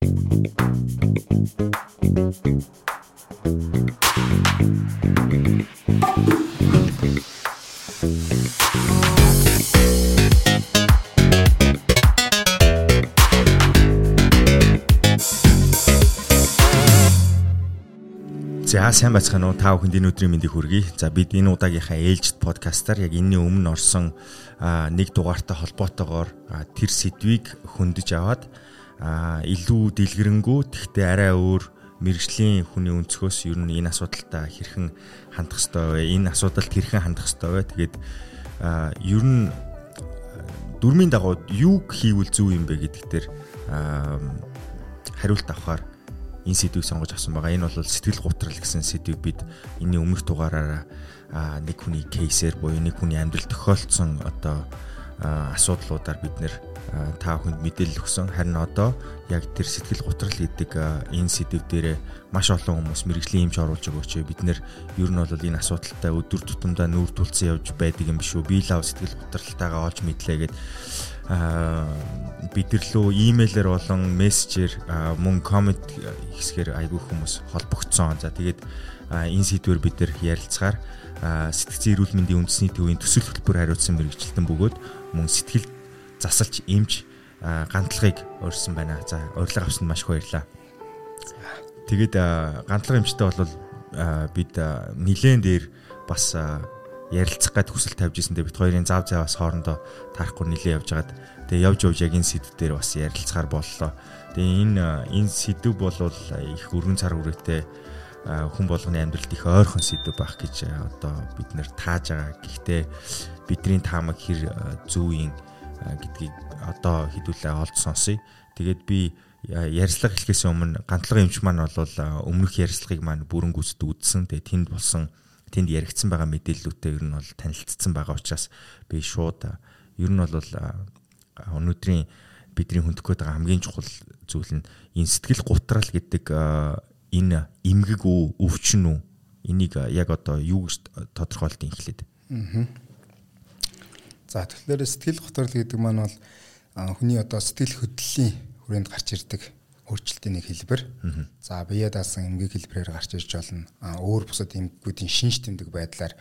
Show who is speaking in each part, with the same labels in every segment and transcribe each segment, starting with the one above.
Speaker 1: За сайн байцгаана уу? Та бүхэнд энэ өдрийн мэндийг хүргэе. За бид энэ удаагийнхаа ээлжид подкастаар яг энэний өмнө орсон нэг дугаартай холбоотойгоор тэр сэдвийг хөндөж аваад илүү дэлгэрэнгүй тэгтээ арай өөр мэрэгжлийн хүний өнцгөөс ер нь энэ асуудалтай хэрхэн хандах ёстой вэ? Энэ асуудалд хэрхэн хандах ёстой вэ? Тэгээд ер нь дөрмийн дагуу юу хийвэл зөв юм бэ гэдэгт төр хариулт авахар энэ сэдвийг сонгож авсан байгаа. Энэ бол сэтгэл гутрал гэсэн сэдвийг бид энэний өмнөх дугаараараа нэг хүний кейсээр буюу нэг хүний амьдрал тохиолдсон одоо асуудлуудаар бид нэр та бүхэнд мэдээлэл өгсөн. Харин одоо яг тэр сэтгэл гутрал гэдэг энэ сэдв дээр маш олон хүмүүс мэрэгжлийн юмч оруулж өгөөч. Бид нэр ер нь бол энэ асуудалтай өдөр тутамдаа нүүр тулцсан явж байдаг юм биш үү? Би лав сэтгэл гутралтайгаа олж мэдлээ гэд бидэрлөө имэйлэр болон мессежээр мөн коммент хийсгээр айгүй хүмүүс холбогдсон. За тэгээд энэ сэдвэр бид нэр ярилцгаар сэтгцэн эрүүл мэндийн үндэсний төвийн төсөл хөтөлбөр хариуцсан мэрэгчлэн бөгөөд мөн сэтгэл засалж имж гантлагыг өөрсөн байна. За урилга авсанд маш их баярлалаа. Тэгээд гантлага имжтэй бол бид нилээн дээр бас ярилцах гад хүсэл тавьж ирсэнтэй бит хоёрын зав заваас хоорондоо тарахгүй нилээ явж хагаад тэгээ явж явж яг энэ сэдв дээр бас ярилцахаар боллоо. Тэгээ энэ энэ сэдв бол их өргөн цар хүрээтэй хүн болгоны амьдралд их ойрхон сэдв байх гэж одоо бид нэр тааж байгаа. Гэхдээ бидний таамаг хэр зүүн гэдгийг одоо хідүүлээ олж сонсъё. Тэгээд би ярилцлага хэлхээс өмнө гантлага эмч маань бол өмнөх ярилцлагыг маань бүрэн гүйцэд үзсэн. Тэгээд тэнд болсон тэнд яригдсан байгаа мэдээллүүдтэй ер нь бол танилцсан байгаа учраас би шууд ер нь бол өнөөдрийн бидний хүндэх гээд байгаа хамгийн чухал зүйл нь энэ сэтгэл гутрал гэдэг энэ эмгэг үү өвчин үү энийг яг одоо юу гэж тодорхойлт юм эхлээд.
Speaker 2: За тэгэхээр сэтгэл гутрал гэдэг маань бол хүний одоо сэтгэл хөдлөлийн хүрээнд гарч ирдэг өөрчлөлтийн нэг хэлбэр. За бие даасан эмгэг хэлбэрээр гарч ирж болно. А өөр бусад эмгэгүүдийн шинж тэмдэг байдлаар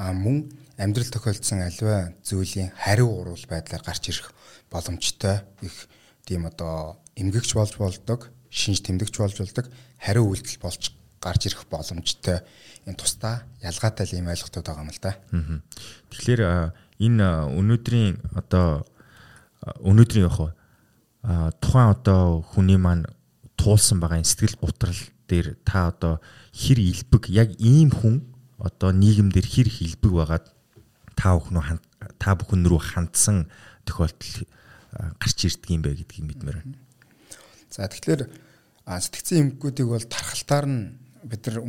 Speaker 2: мөн амьдрал тохиолдсон аливаа зүйлийн хариу урвал байдлаар гарч ирэх боломжтой их тийм одоо эмгэгч болж болдог, шинж тэмдэгч болж болдог, хариу үйлдэл болж гарч ирэх боломжтой энэ тусдаа ялгаатай юм ойлголтууд байгаа юм л да.
Speaker 1: Тэгэхээр энэ өнөөдрийн одоо өнөөдрийн яг тухайн одоо хүний маань туулсан байгаа сэтгэл гутрал дээр та одоо хэр илбэг яг ийм хүн одоо нийгэмдэр хэр их илбэг байгаад та бүхэн та бүхэн рүү хандсан тохиолдол гарч ирдэг юм бэ гэдгийг мэдмээр байна.
Speaker 2: За тэгэхээр сэтгцэн эмгэгүүдийг бол тархалтаар нь бид нар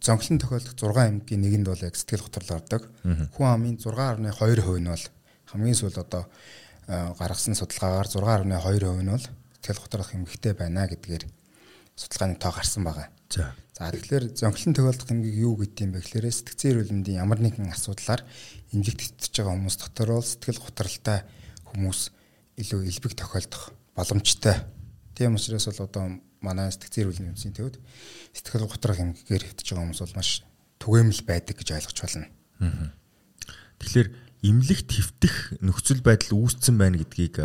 Speaker 2: зонхлон тохиолдох 6 эмгийн нэгэнд бол яг сэтгэл готрол ордог. Хүн амын 6.2% нь бол хамгийн сүүл одоо гаргасан судалгаагаар 6.2% нь бол сэтгэл готрох эмгэгтэй байна гэдгээр судалгааны тоо гарсан байгаа.
Speaker 1: За.
Speaker 2: За тэгэхээр зонхлон тохиолдох эмгэг юу гэдэг юм бэ гэхээр сэтгцэн эрүүл мэндийн ямар нэгэн асуудлаар эмнэлэгт хэвтэж байгаа хүмүүс дотор бол сэтгэл готролтой хүмүүс илүү элбэг тохиолдох боломжтой. Тийм учраас бол одоо манай сэтгцэн эрүүл мэндийн төвд сэтгэл готрох эмгэгээр хэвтэж байгаа хүмүүс бол маш түгээмэл байдаг гэж ойлгож байна.
Speaker 1: Тэгэхээр имлэгт хөвтөх нөхцөл байдал үүсцэн байна гэдгийг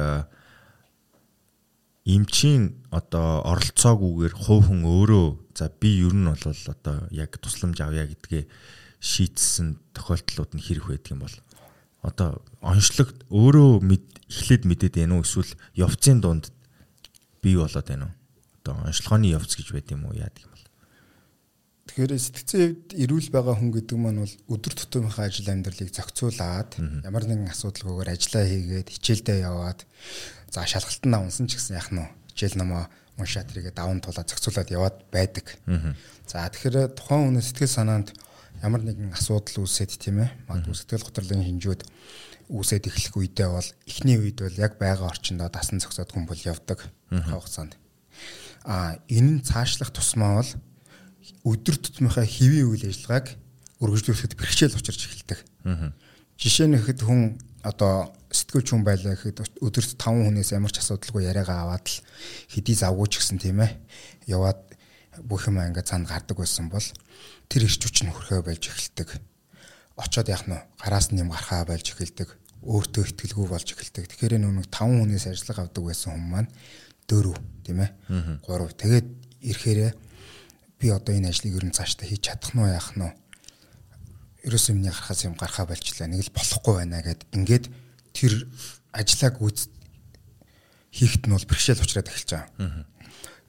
Speaker 1: эмчийн одоо оролцоогүйгээр хувь хүн өөрөө за би ер нь бол одоо яг тусламж авъя гэдгээ шийдсэн тохиолдлууд нь хэрэг байдаг юм бол одоо онцлог өөрөө эхлээд мэдээд байна уу эсвэл явцын дунд бий болоод байна уу одоо онцлогооны явц гэж байд юм уу? Яадаг юм
Speaker 2: Тэгэхээр сэтгцэн хэвд эрүүл байгаа хүн гэдэг маань бол өдөр тутмынхаа ажил амьдралыг зохицуулаад ямар нэгэн асуудалгүйгээр ажиллаа хийгээд хичээлдээ яваад за шалгалтанд унсан ч гэсэн яах нь хичээл номоо уншаад тэргээ даван тулаад зохицуулаад яваад байдаг. За тэгэхээр тухайн хүний сэтгэл санаанд ямар нэгэн асуудал үүсээд тийм ээ магадгүй сэтгэл готрлын хинжүүд үүсээд эхлэх үедээ бол эхний үед бол яг байгаа орчиндөө дасан зохицоод хүн бол явдаг хугацаанд. А энэ нь цаашлах тусмаа бол өдөр тутмынхаа хэвийн үйл ажиллагааг өргөжлүүлэхэд бэрхшээл учирч эхэлдэг. Жишээ нь ихэд хүн одоо сэтгүүлч хүн байлаа гэхэд өдөрт 5 хүнээс ямар ч асуудалгүй яриагаа аваад л хэдий завгууч гэсэн тийм ээ яваад бүх юм ингээд цаанд гардаг байсан бол тэр ирч хүч нь хөрхөө болж эхэлдэг. Очоод яах нь гараас нь юм гарахаа болж эхэлдэг. Өөртөө ихтгэлгүй болж эхэлдэг. Тэгэхээр энэ нэг 5 хүнээс ажиллага авдаг байсан хүмүүс маань 4 тийм ээ? 3 тэгээд ирэхээрээ би одоо энэ ажлыг ер нь цаашдаа хийж чадах нь яах нь ерөөс юмний гарахаас юм гарахаа болчлаа нэг л болохгүй байна гэд ингээд тэр ажлааг үз хийхэд нь бол бэрхшээл учраад эхэлж байгаа.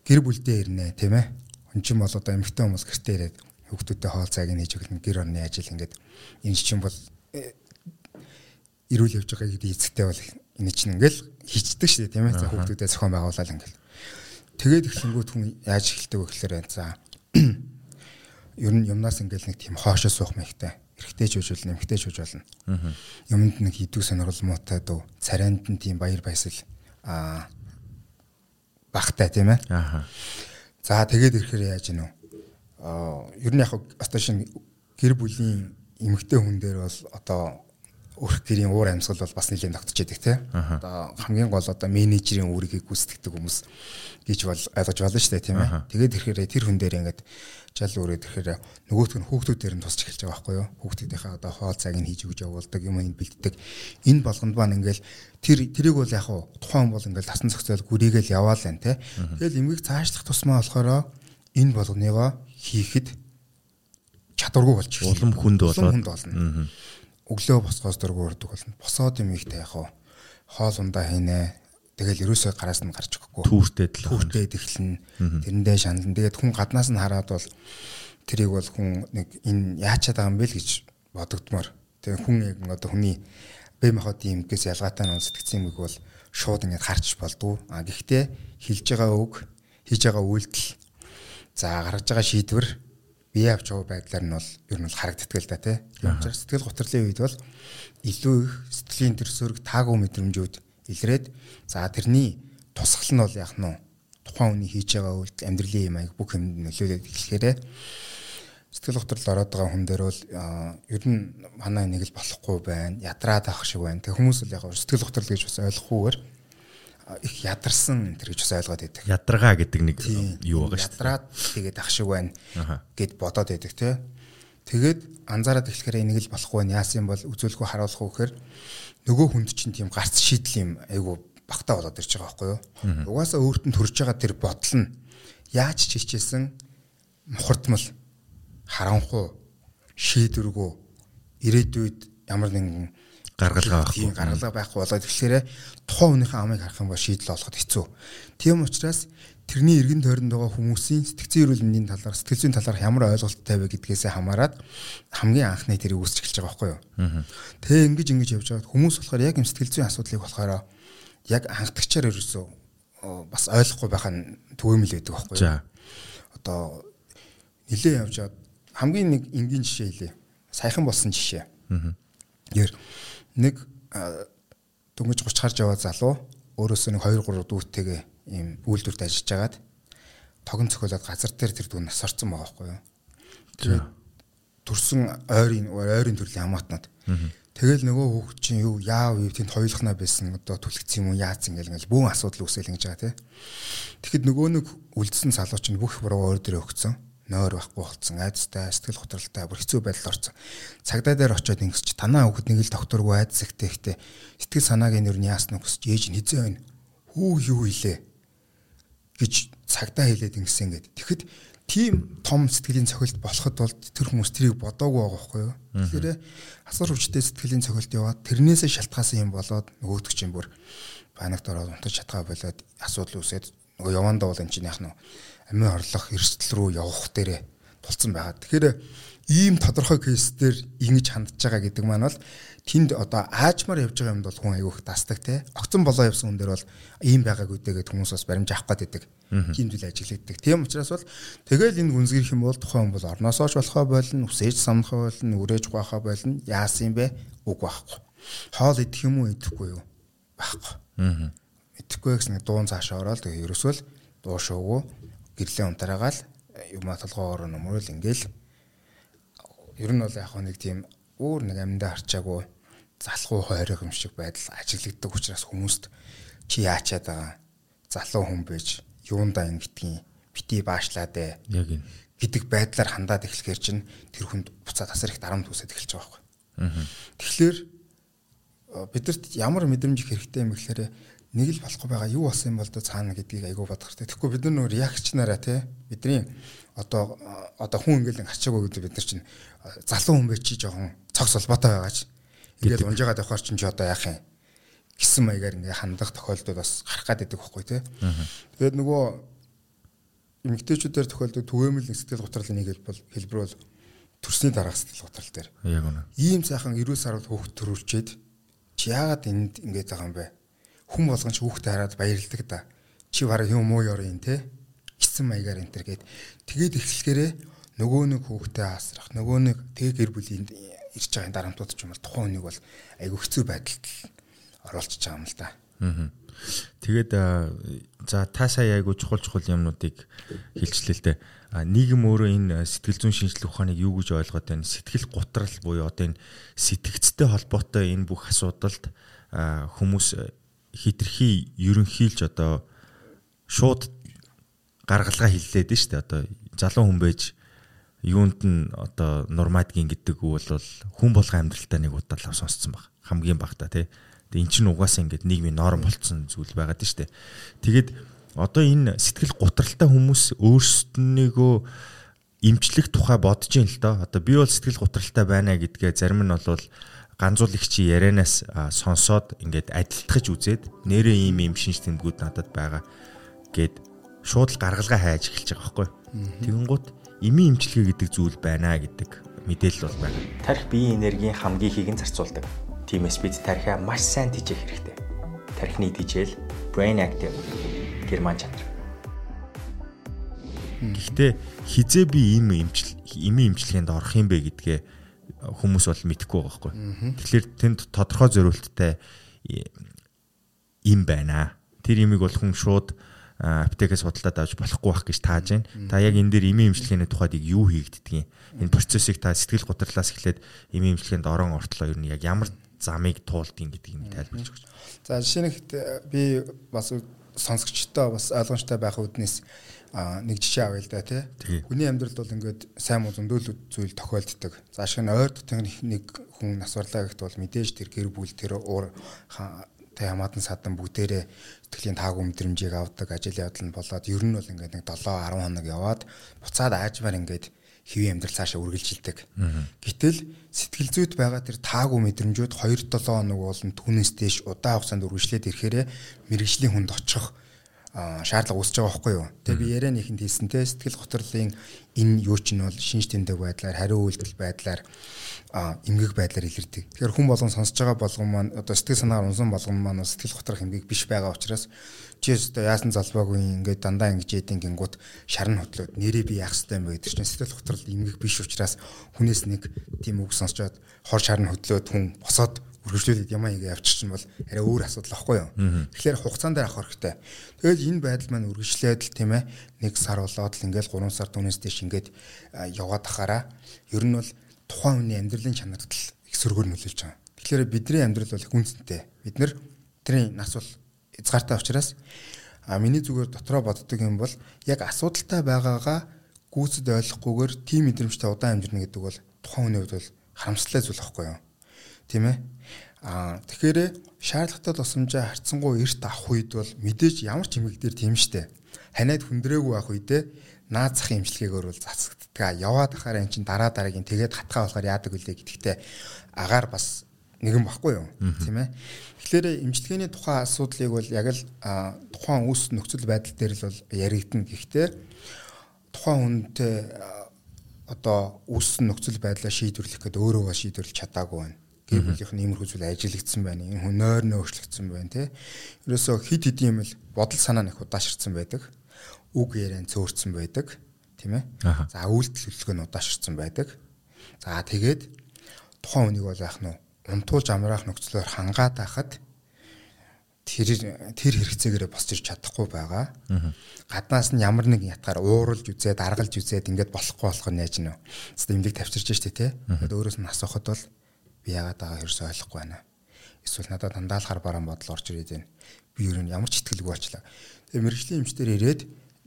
Speaker 2: Гэр бүлдээ ирнэ тийм ээ. Хүн чинь бол одоо эмэгтэй хүмүүс гэртээ ирээд хүүхдүүдэд хоол цайг нь хийж өгөх гэр орны ажил ингээд. Энэ чинь бол э, ирүүл явж байгаа гэдэг эцэгтэй бол энэ чинь ингээл хийцдэг шүү дээ тийм ээ. За хүүхдүүдэд зохион байгуулаад ингээл. Тэгээд эхлэнгүүт хүн яаж эхэлдэг вэ гэхээр за ер нь юмнаас ингээл нэг тийм хоошоо суух мэхтэй эрэгтэй ч үжил нэмэгтэй ч үж болно. Юмд нэг хідүү сонирхол муутай дөө царайнд нь тийм баяр баясал аа багтай тийм ээ. Аа. За тэгээд ирэхээр яаж гинөө? Аа ер нь яг одоо шин гэр бүлийн эмэгтэй хүн дээр бол одоо өрх гэрийн уур амьсгал бол бас нэлийн тогтчихэдэг тий. Одоо хамгийн гол одоо менежерийн үүргийг гүйцэтгэдэг хүмүүс гэж бол ойлгож байна шүү дээ тийм ээ. Тэгээд ирэхээр тэр хүн дээр ингээд жал үрээд ирэхээр нөгөөтг нь хүүхдүүдээр нь тусч эхэлж байгаа байхгүй юу? Хүүхдүүдийнхээ одоо хоол цагийг нь хийж өгж явуулдаг юм ин бэлддэг. Энэ болгонд маань ингээл тэр тэрийг бол яг хуу тухайн бол ингээл тасн зохицол гүрийгээл яваал энэ тий. Тэгэл эмгэг цаашлах тусмаа болохоор энэ болгоныгоо хийхэд чадваргүй болж
Speaker 1: улам хүнд болоод
Speaker 2: хүнд болно өглөө босгоос дөрвөн өрдөг болно. Босоод юм ихтэй яг хоо хоол ундаа хийнэ. Тэгэл ерөөсөө гараас нь гарч өгөхгүй.
Speaker 1: Түүртэй л
Speaker 2: түүртэй эхэлнэ. Тэрэндээ шанална. Тэгээд хүн гаднаас нь хараад бол тэрийг бол хүн нэг энэ яачаад байгаа юм бэ л гэж бодогдмоор. Тэгээд хүн яг одоо хүний бие махбодын эмгээс ялгаатай нь сэтгцэн эмэг бол шууд ингэж харч болдгоо. А гэхдээ хэлж байгаа үг, хийж байгаа үйлдэл за гаргаж байгаа шийдвэр бие авч байгаа байдлаар нь бол ер нь бол харагддаг л да тий. Учраас сэтгэл готрлын үед бол илүү их сэтгэлийн төрсөрөг таагүй мэдрэмжүүд илрээд за тэрний тусгал нь бол яах нь тухайн хүний хийж байгаа үйлдэл амьдралын юм аяг бүх юмд нөлөөлөд эхлэхээрээ сэтгэл готрол ороод байгаа хүн дээр бол ер нь манай нэг л болохгүй байна. Ядраад авах шиг байна. Тэг хүмүүс л яг сэтгэл готрол гэж бас ойлгохгүйгээр их ядарсан энэ гэж бас ойлгоод байдаг.
Speaker 1: Ядаргаа гэдэг нэг юу байгаа шүү
Speaker 2: дээ. Ядраад тэгээд ах шиг байна гэд бодоод байдаг тий. Тэгээд анзаараад эхлэхээр энийг л болохгүй байна. Яасан бол үзүүлэхгүй харуулах уу гэхээр нөгөө хүнд чинь тийм гарц шийдэл юм айгу багтаа болоод ирж байгаа байхгүй юу. Угаасаа өөрт нь төрж байгаа тэр бодол нь яаж ч хичээсэн мухардмал харанхуй шийдвэргүй ирээдүйд ямар нэгэн
Speaker 1: гаргалгаа байхгүй.
Speaker 2: Гаргалгаа байхгүй болоод тэгэхээр тухайн хүнийхээ амыг харах юм бол шийдэл олоход хэцүү. Тийм учраас тэрний эргэн тойронд байгаа хүмүүсийн сэтгцэн эрүүл мэндийн талаар сэтгэл зүйн талаар ямар ойлголттой вэ гэдгээсээ хамаарат хамгийн анхны тэрийг үүсч эхэлж байгаа байхгүй юу. Тэгээ ингэж ингэж явж байгаа хүмүүс болохоор яг юм сэтгэл зүйн асуудлыг болохоор яг анхдагчаар ерөөсөө бас ойлгохгүй байх нь төвөөмөл байдаг байхгүй юу. Одоо нилээ явж байгаа хамгийн нэг энгийн жишээ хэлье. Саяхан болсон жишээ. Яг нэг дөнгөж 30 харж яваа залуу өөрөөсөө нэг 2 3 дүүтэйгээ ийм үйлдвэрт ажиллаж агаад тогон цохиолоод газар дээр тэр дүү нас орсон байгаа байхгүй юу. Тэгээд төрсөн ойрын ойрын төрлийн хамаатнууд. Тэгэл нөгөө хүүхд чинь юу яав юу тэнд хоёулахнаа байсан одоо түлхсэн юм уу яац ингээл ингээл бүүн асуудал үүсэл ингэж байгаа тий. Тэгэхэд нөгөө нэг үлдсэн салууч нь бүх буруу өөр дөрөө өгцөн нойр байхгүй болцсон айдастай сэтгэл готролтой бүр хэцүү байдал орсон. Цагдаа дээр очиод ингэсч танаа хүүхэд нэг л докторгүй айдас ихтэй ихтэй сэтгэл санааг нь юу яасна хүсч ээж нь хизээ байна. Хүү юу илээ гэж цагдаа хэлээд ингэсэн гээд. Тэгэхэд тийм том сэтгэлийн цохилт болоход бол тэр хүмүүс тэрийг бодоогүй байгаа байхгүй юу. Тэгэхээр асар хүчтэй сэтгэлийн цохилт яваад тэрнээсээ шалтгаасан юм болоод нөгөөдөг чинь бүр паникт ороод унтаж чадгаа болоод асуудал үүсээд нөгөө явандаа бол эн чинь яах нь амин орлох эрсдэл рүү явах дээрээ тулцсан байгаа. Тэгэхээр ийм тодорхой кейсээр ингэж хандж байгаа гэдэг маань бол тэнд одоо аажмаар явж байгаа юмд бол хүн айгүйх тасдаг те. Огцон болоо явсан хүн дээр бол ийм байгаагүй дээгээд хүмүүс бас баримж авах гээд байдаг. Тийм зүйл ажиглагддаг. Тийм учраас бол тэгэл энэ гүнзгийх юм бол тухайн хүн бол орносооч болохоо болно, үсэж самнахаа болно, үрээж гуйхаа болно. Яасан юм бэ? Үг байхгүй. Хоол идэх юм уу, идэхгүй юу? Байхгүй. Аа. Идэхгүй гэсэн дуун цаашаа ороод тэгээ ерөөсөө л дуушаагүй гэрлээ унтараагаал юмаа толгоогоор нөмрөл ингээл ер нь бол яг нэг тийм өөр нэг амьдаа харчаагүй залхуу хойрог юм шиг байдал ажиглагддаг учраас хүмүүст чи яачаад байгаа залуу хүн байж юундаа ингэдгийг бити баашлаад ээ
Speaker 1: Яг энэ.
Speaker 2: гэдэг байдлаар хандаад эхлэхээр чинь тэр хүнд буцаад тасар их дарамт үсэт эхэлж байгаа байхгүй. Тэгэхээр э, бидэрт ямар мэдрэмж их хэрэгтэй юм гэхээр нэг л болохгүй байгаа юу болсон юм бол дөө цаана гэдгийг айгүй хэрэгтэй. Тэгэхгүй бид нар нөр реакц нараа те бидний одоо одоо хүн ингээл ачаагүй гэдэг бид нар чинь залуу хүн байж чи жоохон цогц холбоотой байгаач. Ингээд унжаагаад явахаар чинь чи одоо яах юм? гисэн маягаар ингээ хандах тохиолдол бас гарах гад байдаг байхгүй те. Тэгээд нөгөө эмгтээчүүдээр тохиолдог түгээмэл сэтгэл гутралын нэг хэлбэл хэлбэр бол төрсний дараах сэтгэл гутрал дээр.
Speaker 1: Яг үнэ.
Speaker 2: Ийм сайхан эрүүл сарвал хөөхт төрүүлчээд чи яагаад энд ингэж байгаа юм бэ? Хүн болгон ч хөөхтэй хараад баярлдаг да. Чи бараг юм уу ёрын те. Гисэн маягаар энэ төр гээд тэгээд эхлэхээрээ нөгөө нэг хөөхтэй асрах, нөгөө нэг тэг гэр бүлийн ирж байгаа дарамтууд ч юм бол тухайн хүнийг бол айгүй хэцүү байдалд оруулчихж байгаа юм л да.
Speaker 1: Аа. Тэгээд за та сая айгу чухал чухал юмнуудыг хэлчлээ л дээ. Нийгэм өөрөө энэ сэтгэл зүйн шинжилгээ ухааныг юу гэж ойлгоод байна? Сэтгэл гутрал буюу одоо энэ сэтгцтэй холбоотой энэ бүх асуудалд хүмүүс хитрхи ерөнхийлж одоо шууд гаргалгаа хэллээд нь шүү дээ. Одоо залуу хүн байж юунд нь одоо нормадгийн гэдэг үг бол хүн болго амьдралтаа нэг удаа л сонсцсон баг. Хамгийн багта тий. Тэгээ эн чинь угаасаа ингээд нийгмийн норм болцсон зүйл байгаад нь шүү дээ. Тэгээд одоо энэ сэтгэл гутралтай хүмүүс өөрсдөнийгөө имчлэх тухай бодож ин л доо. Одоо би бол сэтгэл гутралтай байна гэдгээ зарим нь бол ганцуулагчи ярианаас сонсоод ингээд адилтгаж үзээд нэрээ ийм ийм шинж тэмдгүүд надад байгаа гэд шууд л гаргалгаа хайж эхэлж байгаа байхгүй. Тэгэнгუთ эми имчилгээ гэдэг зүйл байна гэдэг мэдээлэл бол байна.
Speaker 3: Тарих биеийн энергийн хамгийн ихийг нь зарцуулдаг. Тиймээс бид тарихаа маш сайн тижээх хэрэгтэй. Тархины тижэл brain active герман чанар.
Speaker 1: Гэхдээ хизээ би ийм имчил эми имчилгээнд орох юм бэ гэдгээ хүмүүс бол мэдэхгүй байгаа байхгүй. Тэгэхээр тэнд тодорхой зориулттай им байна. Тэр имийг бол хүн шууд аптекээс худалдаад авч болохгүй байх гэж тааж байна. Та яг энэ дээр эми имчилгээний тухайд юу хийгддгийг энэ процессыг та сэтгэл гутралаас эхлээд эми имчилгээнд орон ортлоо ер нь яг ямар замыг туулдгийг гэдгийг нь тайлбарлаж өгч.
Speaker 2: За жишээнэхэд би бас сонсогчтой бас ойлгомжтой байх үүднээс а нэг жишээ авъя л да тий. Хүний амьдралд бол ингээд сайн муу зөндөл зүйл тохиолддог. За шиг нь ойр дотны нэг хүн насварлаа гэхэд бол мэдээж тэр гэр бүл тэр уур тэ хамаатан садан бүгдээрээ сэтгэлийн таагүй мэдрэмжийг авдаг ажил явдал нь болоод ер нь бол ингээд нэг 7 10 хоног яваад буцаад аажмаар ингээд хэвийн амьдрал цаашаа үргэлжилдэг. Гэтэл сэтгэл зүйд байгаа тэр таагүй мэдрэмжүүд 2 7 хоног болон түүнээс дээш удаан хугацаанд үргэлжлээд ирэхээр мэрэгжлийн хүнд очих шаардлага үүсэж байгаа байхгүй юу. Тэгээ би ярианы ихэнд хэлсэн те сэтгэл готрлын энэ юу ч нь бол шинж тэмдэг байдлаар, хариу үйлдэл байдлаар эмгэг байдлаар илэрдэг. Тэгэхээр хүн болгон сонсож байгаа болгон маань одоо сэтгэл санаагаар унсан болгон маань сэтгэл готрох эмгэг биш байгаа учраас чи өстө яасан залбаагүй ингээд дандаа ингэж яадын гингууд шарн хөтлөөд нэрээ би яах ёстой юм бэ гэдэг чинь сэтгэл готрол эмгэг биш учраас хүнээс нэг тийм үг сонсчоод хор шарн хөтлөөд хүн босоод үргэлжлүүлээд ямаа ингэ явчих чинь бол арай өөр асуудал واخгүй юу. Тэгэхээр хугацаан дээр авах хэрэгтэй. Тэгэл энэ байдал маань үргэлжлээд л тийм ээ нэг сар болоод л ингээл 3 сар түүнээс дэш ингээд яваад ахаараа ер нь бол тухайн хүний амьдралын чанарт л их сөргөөр нөлөөлж байгаа. Тэгэхээр бидний амьдрал бол их үнцэнтэй. Бид нар тэрийн нас бол хязгаартай учраас а миний зүгээр дотроо боддог юм бол яг асуудалтай байгаагаа гүйцэд ойлгохгүйгээр тийм мэдрэмжтэй удаан амьдрна гэдэг бол тухайн хүний хувьд бол харамсалтай зүйл واخгүй юу Тийм ээ. Аа тэгэхээр шаардлагатай тусламжаа харьцангуй эрт авах үед бол мэдээж ямар ч эмэг дээр тийм штэ. Ханиад хүндрээгүй авах үедээ наазах имчилгээгээр бол цацагддаг. Яваад ахаар эн чин дараа дараагийн тэгээд хатгаа болохоор яадаг үлээ гэдэгтээ агаар бас нэгэн баггүй юу тийм ээ. Тэгэхээр имчилгээний тухайн асуудлыг бол яг л тухайн үс нөхцөл байдал дээр л бол яригдана. Гэхдээ тухайн хүнтэй одоо үс нөхцөл байдлаа шийдвэрлэх гэдэг өөрөө шийдвэрлэж чадаагүй байна бүлийнх нь иймэрхүү зүйл ажиглагдсан байна. Энэ нойр нөөшлөгдсөн байна тий. Ерөөсөө хид хид юм л бодол санаа нэг удаашрсан байдаг. Үг яриан цөөрцөн байдаг. Тийм ээ. За үйлдэл хөдөлгөөн удаашрсан байдаг. За тэгээд тухайн хүнийг бол яах нь унтуулж амраах нөхцлөөр хангаад байхад тэр тэр хэрэгцээгээрээ босч ирч чадахгүй байгаа. Гаднаас нь ямар нэг ятгаар ууралж үзээд, аргалж үзээд ингээд болохгүй болох нь яаж нэ. Зөв имлэг тавьчирч штэ тий. Өөрөөс нь асуухад бол би яагаад байгаа хэрсээ ойлгохгүй байна. Эсвэл надад дандаа л хар бараан бодол орж ирээд байна. Би ер нь ямар ч ихтгэлгүй болчлаа. Тэгээ мэрэгжлийн эмчтэр ирээд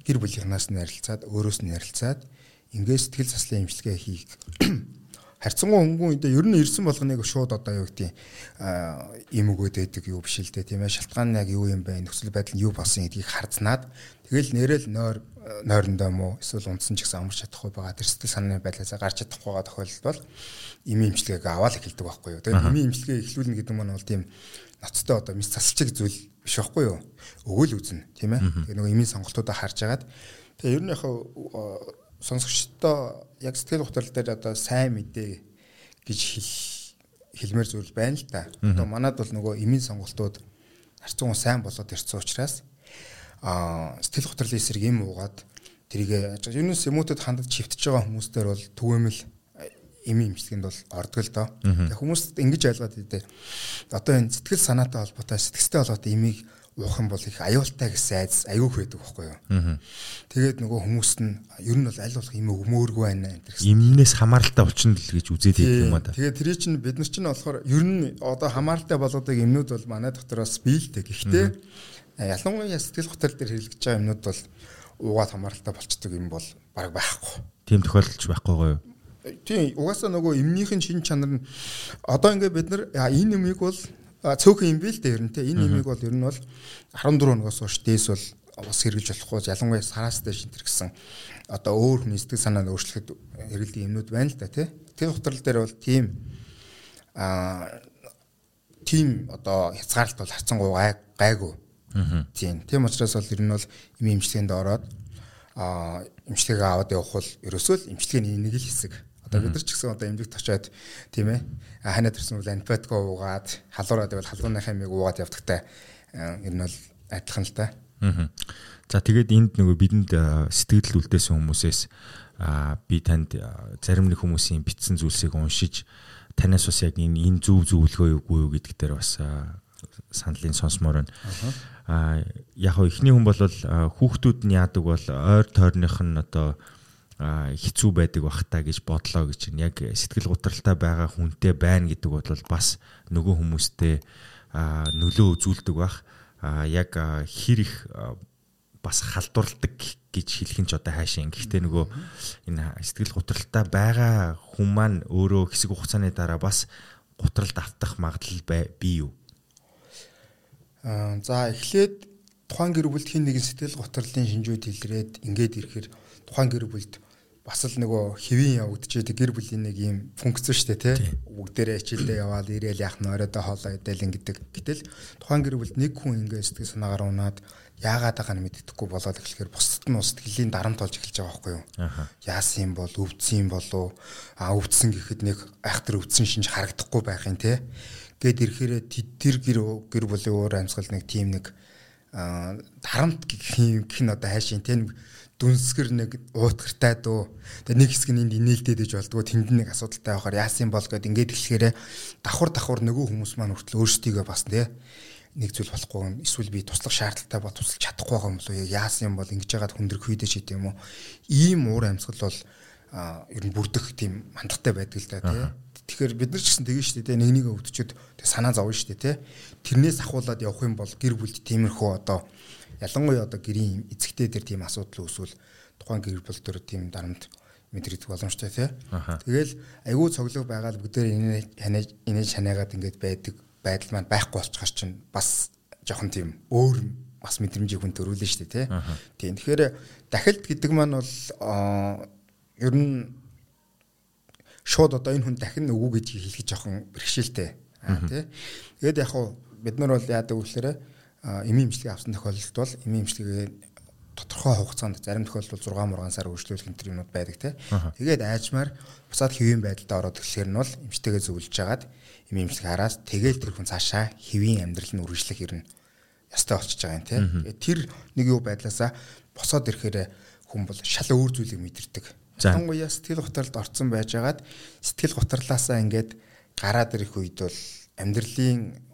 Speaker 2: гэр бүлийнхнаас нь ярилцаад өөрөөс нь ярилцаад ингээд сэтгэл заслын эмчилгээ хийх харьцангуй хөнгөн үедээ ер нь ирсэн болгоныг шууд одоо юу гэдэг юм өгөөд байдаг юу биш л дээ тийм ээ. Шалтгаан нь яг юу юм бэ? Нөхцөл байдал нь юу болсон гэдгийг харзнаад тэгэл нэрэл нойр нойрондоо мó эсвэл унтсан ч гэсэн амарч чадахгүй байгаа. Тэр сэтгэл санааны байдлаас гарч чадахгүй байгаа тохиолдолд бол эми имчилгээг аваад эхэлдэг байхгүй юу? Тийм эми имчилгээ эхлүүлнэ гэдэг нь бол тийм ноцтой одоо мис засалчиг зүйл биш байхгүй юу? Өгөөл үзнэ тийм ээ. Тэгээ нөгөө эмийн сонголтуудаа харж агаад. Тэгээ ер нь яг сонсогчдоо яг сэтгэл хөдлөл дээр одоо сайн мэдээ гэж хэл хэлмээр зүйл байна л да. Одоо манад бол нөгөө эмийн сонголтууд харцсан сайн болоод ирсэн учраас аа сэтгэл хөдлөлийн эсрэг юм уугаад тэрийг юунес эмүүтэд хандаж чивтж байгаа хүмүүстээр бол түгээмэл эмийн имчилгээнд бол ордог л доо. Тэг хүмүүс ингэж ойлгоод идэв. Одоо энэ сэтгэл санаатай холбоотой сэтгэлтэй холбоотой эмийг уух юм бол их аюултай гэсэн айц аюух байдаг байхгүй юу. Тэгээд нөгөө хүмүүст нь ер нь бол аль болох юм өмөөргүй байна энэ гэсэн.
Speaker 1: Имнээс хамааралтай болчихно л гэж үзээд байдаг юм аа.
Speaker 2: Тэгээд тэр чинь бид нар чинь болохоор ер нь одоо хамааралтай болоодаг юмнууд бол манай дотроос биелдэг. Гэхдээ ялангуяа сэтгэл хөдлөл дээр хэрэглэж байгаа юмнууд бол уугаад хамааралтай болчдөг юм бол баг байхгүй.
Speaker 1: Тийм тохиолдолч байхгүй гоё.
Speaker 2: Тийм угаасаа нөгөө эмнийхэн шин чанар нь одоо ингээд бид нар энэ юмыг бол цөөхөн юм бил дээр нь те энэ нэмийг бол ер нь бол 14 оноос хойш дээс бол бас хэрэгжилж болохгүй ялангуяа сараас дэш энэ гэсэн одоо өөр хүний сэтгэл санааг өөрчлөхөд хэрэглэдэг юмнууд байна л да тий. Тэр хутрал дээр бол тийм аа тийм одоо хязгаарлалт бол хацсангуй гайгүй. Тийм. Тийм учраас бол ер нь бол эми имчилгээнд ороод аа имчилгээ аваад явах бол ерөөсөө л имчилгээний нэг л хэсэг Одоо бид нар ч гэсэн одоо эмнэлэгт очиод тийм ээ ханаа төрсөн бол антибиотик уугаад халуураад байвал халууныхаа мийг уугаад явдагтай ер нь бол адилхан л та.
Speaker 1: За тэгээд энд нөгөө бидэнд сэтгэл үлдээсэн хүмүүсээс би танд зарим нэг хүмүүсийн бичсэн зүйлсийг уншиж танаас бас яг энэ энэ зөв зөвлөгөө юугүй юу гэдэгт дээр бас саналын сонсомоор байна. Аа яг хөө эхний хүн бол хүүхдүүд нь яадаг бол ойр тойрных нь одоо хэцүү байдаг бах та гэж бодлоо гэж чинь яг сэтгэл готралтай байгаа хүнтэй байна гэдэг бол бас нөгөө хүмүүстэй нөлөө үзүүлдэг бах яг хэр их бас халдварладаг гэж хэлэх нь ч одоо хаашаа. Гэхдээ нөгөө энэ сэтгэл готралтай байгаа хүн маань өөрөө хэсэг хугацааны дараа бас готралд автах магадлал бий юу?
Speaker 2: Аа за эхлээд тухайн гэр бүлд хин нэгэн сэтгэл готролын шинжүүд илрээд ингээд ирэхээр тухайн гэр бүлд бас л нөгөө хэвийн явагдчихэдэг гэр бүлийн нэг юм функц шүү дээ тий. Бүгдээрээ хичээлдээ яваал ирээл яах нь оройдоо хоолоо идээл ингэдэг. Гэтэл тухайн гэр бүлд нэг хүн ингэ сэтгэл санаагаар унаад яагаад байгаа нь мэддэхгүй болоод эхлэхээр бусдад нь сэтгэлийн дарамт болж эхэлж байгаа байхгүй юу? Яасан юм бол өвдсөн юм болов а өвдсөн гэхэд нэг айхтар өвдсөн шинж харагдахгүй байх юм тий. Гэт ирэхээр тэр гэр гэр бүлийн өөр амьсгал нэг тийм нэг дарамт гэх юм гэх нь одоо хайшин тий дүнсгэр нэг уутгартай дөө. Тэгээ нэг хэсэг нь энд инээлдээд иж болдгоо. Тэнд нэг асуудалтай байхаар яасан бол гэд ингээд хэлэхээр давхар давхар нөгөө хүмүүс маань хүртэл өөрсдийгөө бас нэ нэг зүйл болохгүй эсвэл би туслах шаардлагатай бол тусалж чадахгүй байгаа юм болов уу? Яасан юм бол ингэж яагаад хүндрэх үйдэж хийдэг юм уу? Ийм уур амьсгал бол ер нь бүрдэх тийм хандгатай байдаг л да тий Тэгэхээр бид нар ч гэсэн тэгэн шүү дээ нэг нэгэ өвдчихэд санаа зовно шүү дээ тий тэрнээс ахуулаад явах юм бол гэр бүлд тиймэрхүү одоо ялангуяа одоо гэрийн эцэгтэй дээр тийм асуудал үүсвэл тухайн гэр бүл төр тийм дарамт мэдрэгдэх боломжтой тий. Тэгэл айгүй цоглог байгаа л бүгдээр энэ энэ шанаагаад ингээд байдаг байдал маань байхгүй болчихор чинь бас жоохон тийм өөр бас мэдрэмжийг хүн төрүүлнэ шүү дээ тий. Тийм. Тэгэхээр дахилт гэдэг маань бол ер нь шууд одоо энэ хүн дахин өгөө гэдгийг хэлэх жоохон бэрхшээлтэй. Аа тий. Тэгээд яг хуу бид нар бол яадаг вэ гэхээр эмийн имчилгээ авсан тохиолдолд бол эмийн имчилгээ тодорхой хугацаанд зарим тохиолдолд 6 мургаан сар үргэлжлүүлэх энэ юмнууд байдаг те. Тэгээд айжмаар бусаад хэвийн байдалд ороод эхлэхээр нь бол эмчтэйгээ зөвлөж жагаад эмийн имчилгээ хараас тэгээд тэр хүн цаашаа хэвийн амьдрал нь үргэлжлэх юм ястай болчихж байгаа юм те. Тэгээд тэр нэг юу байдлаасаа босоод ирэхээр хүн бол шал өөр зүйлийг мэдэрдэг. Тангуяа сэтгэл готролд орцсон байжгаад сэтгэл готрлаасаа ингээд гараад ирэх үед бол амьдралын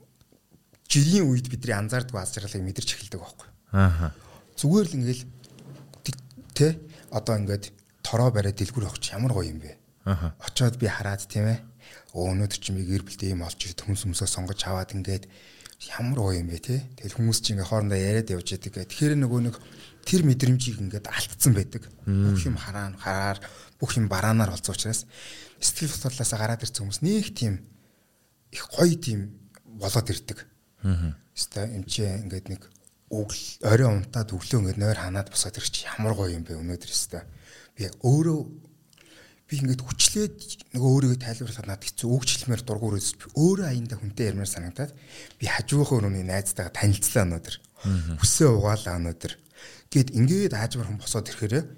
Speaker 2: жирийн үед бидний анзаардаг аз жаргалыг мэдэрч эхэлдэг байхгүй. Аа. Зүгээр л ингээл тэ одоо ингээд тороо бариад дэлгүр чи ямар гоё юм бэ? Аа. Очоод би хараад тийм ээ. өө өнөөдөр чи би гэр бүлтэй юм олж ирээд хүмүүс хүмүүсээ сонгож аваад ингээд ямар гоё юм бэ те. Тэгэл хүмүүс чи ингээ хоорондоо яриад явж байдаг. Тэгэхээр нөгөө нэг тэр мэдрэмжийг ингээд алдсан байдаг. Бүх юм хараа хараар бүх юм бараанаар болсон учраас сэтгэл хөдлөлөөс гараад ирсэн хүмүүс нэг тийм их гоё тийм болоод ирдэг. Аа. Юм чи ингээд нэг өгл орой унтаад өглөө ингээд нойр ханаад босоод ирэх чи ямар гоё юм бэ өнөөдөр өстой. Би өөрөө би ингээд хүчлээд нөгөө өөрийгөө тайлбарлахад надад хэцүү өгчлэмээр дургуур өс би өөрөө аяндаа хүнтэй ярмаар санагдаад би хажуугийнхаа өрөөний найзтайгаа танилцлаа өнөөдөр. Хүсээ угаалаа өнөөдөр. Гэт ингээд аажмар хүн босоод ирэхээр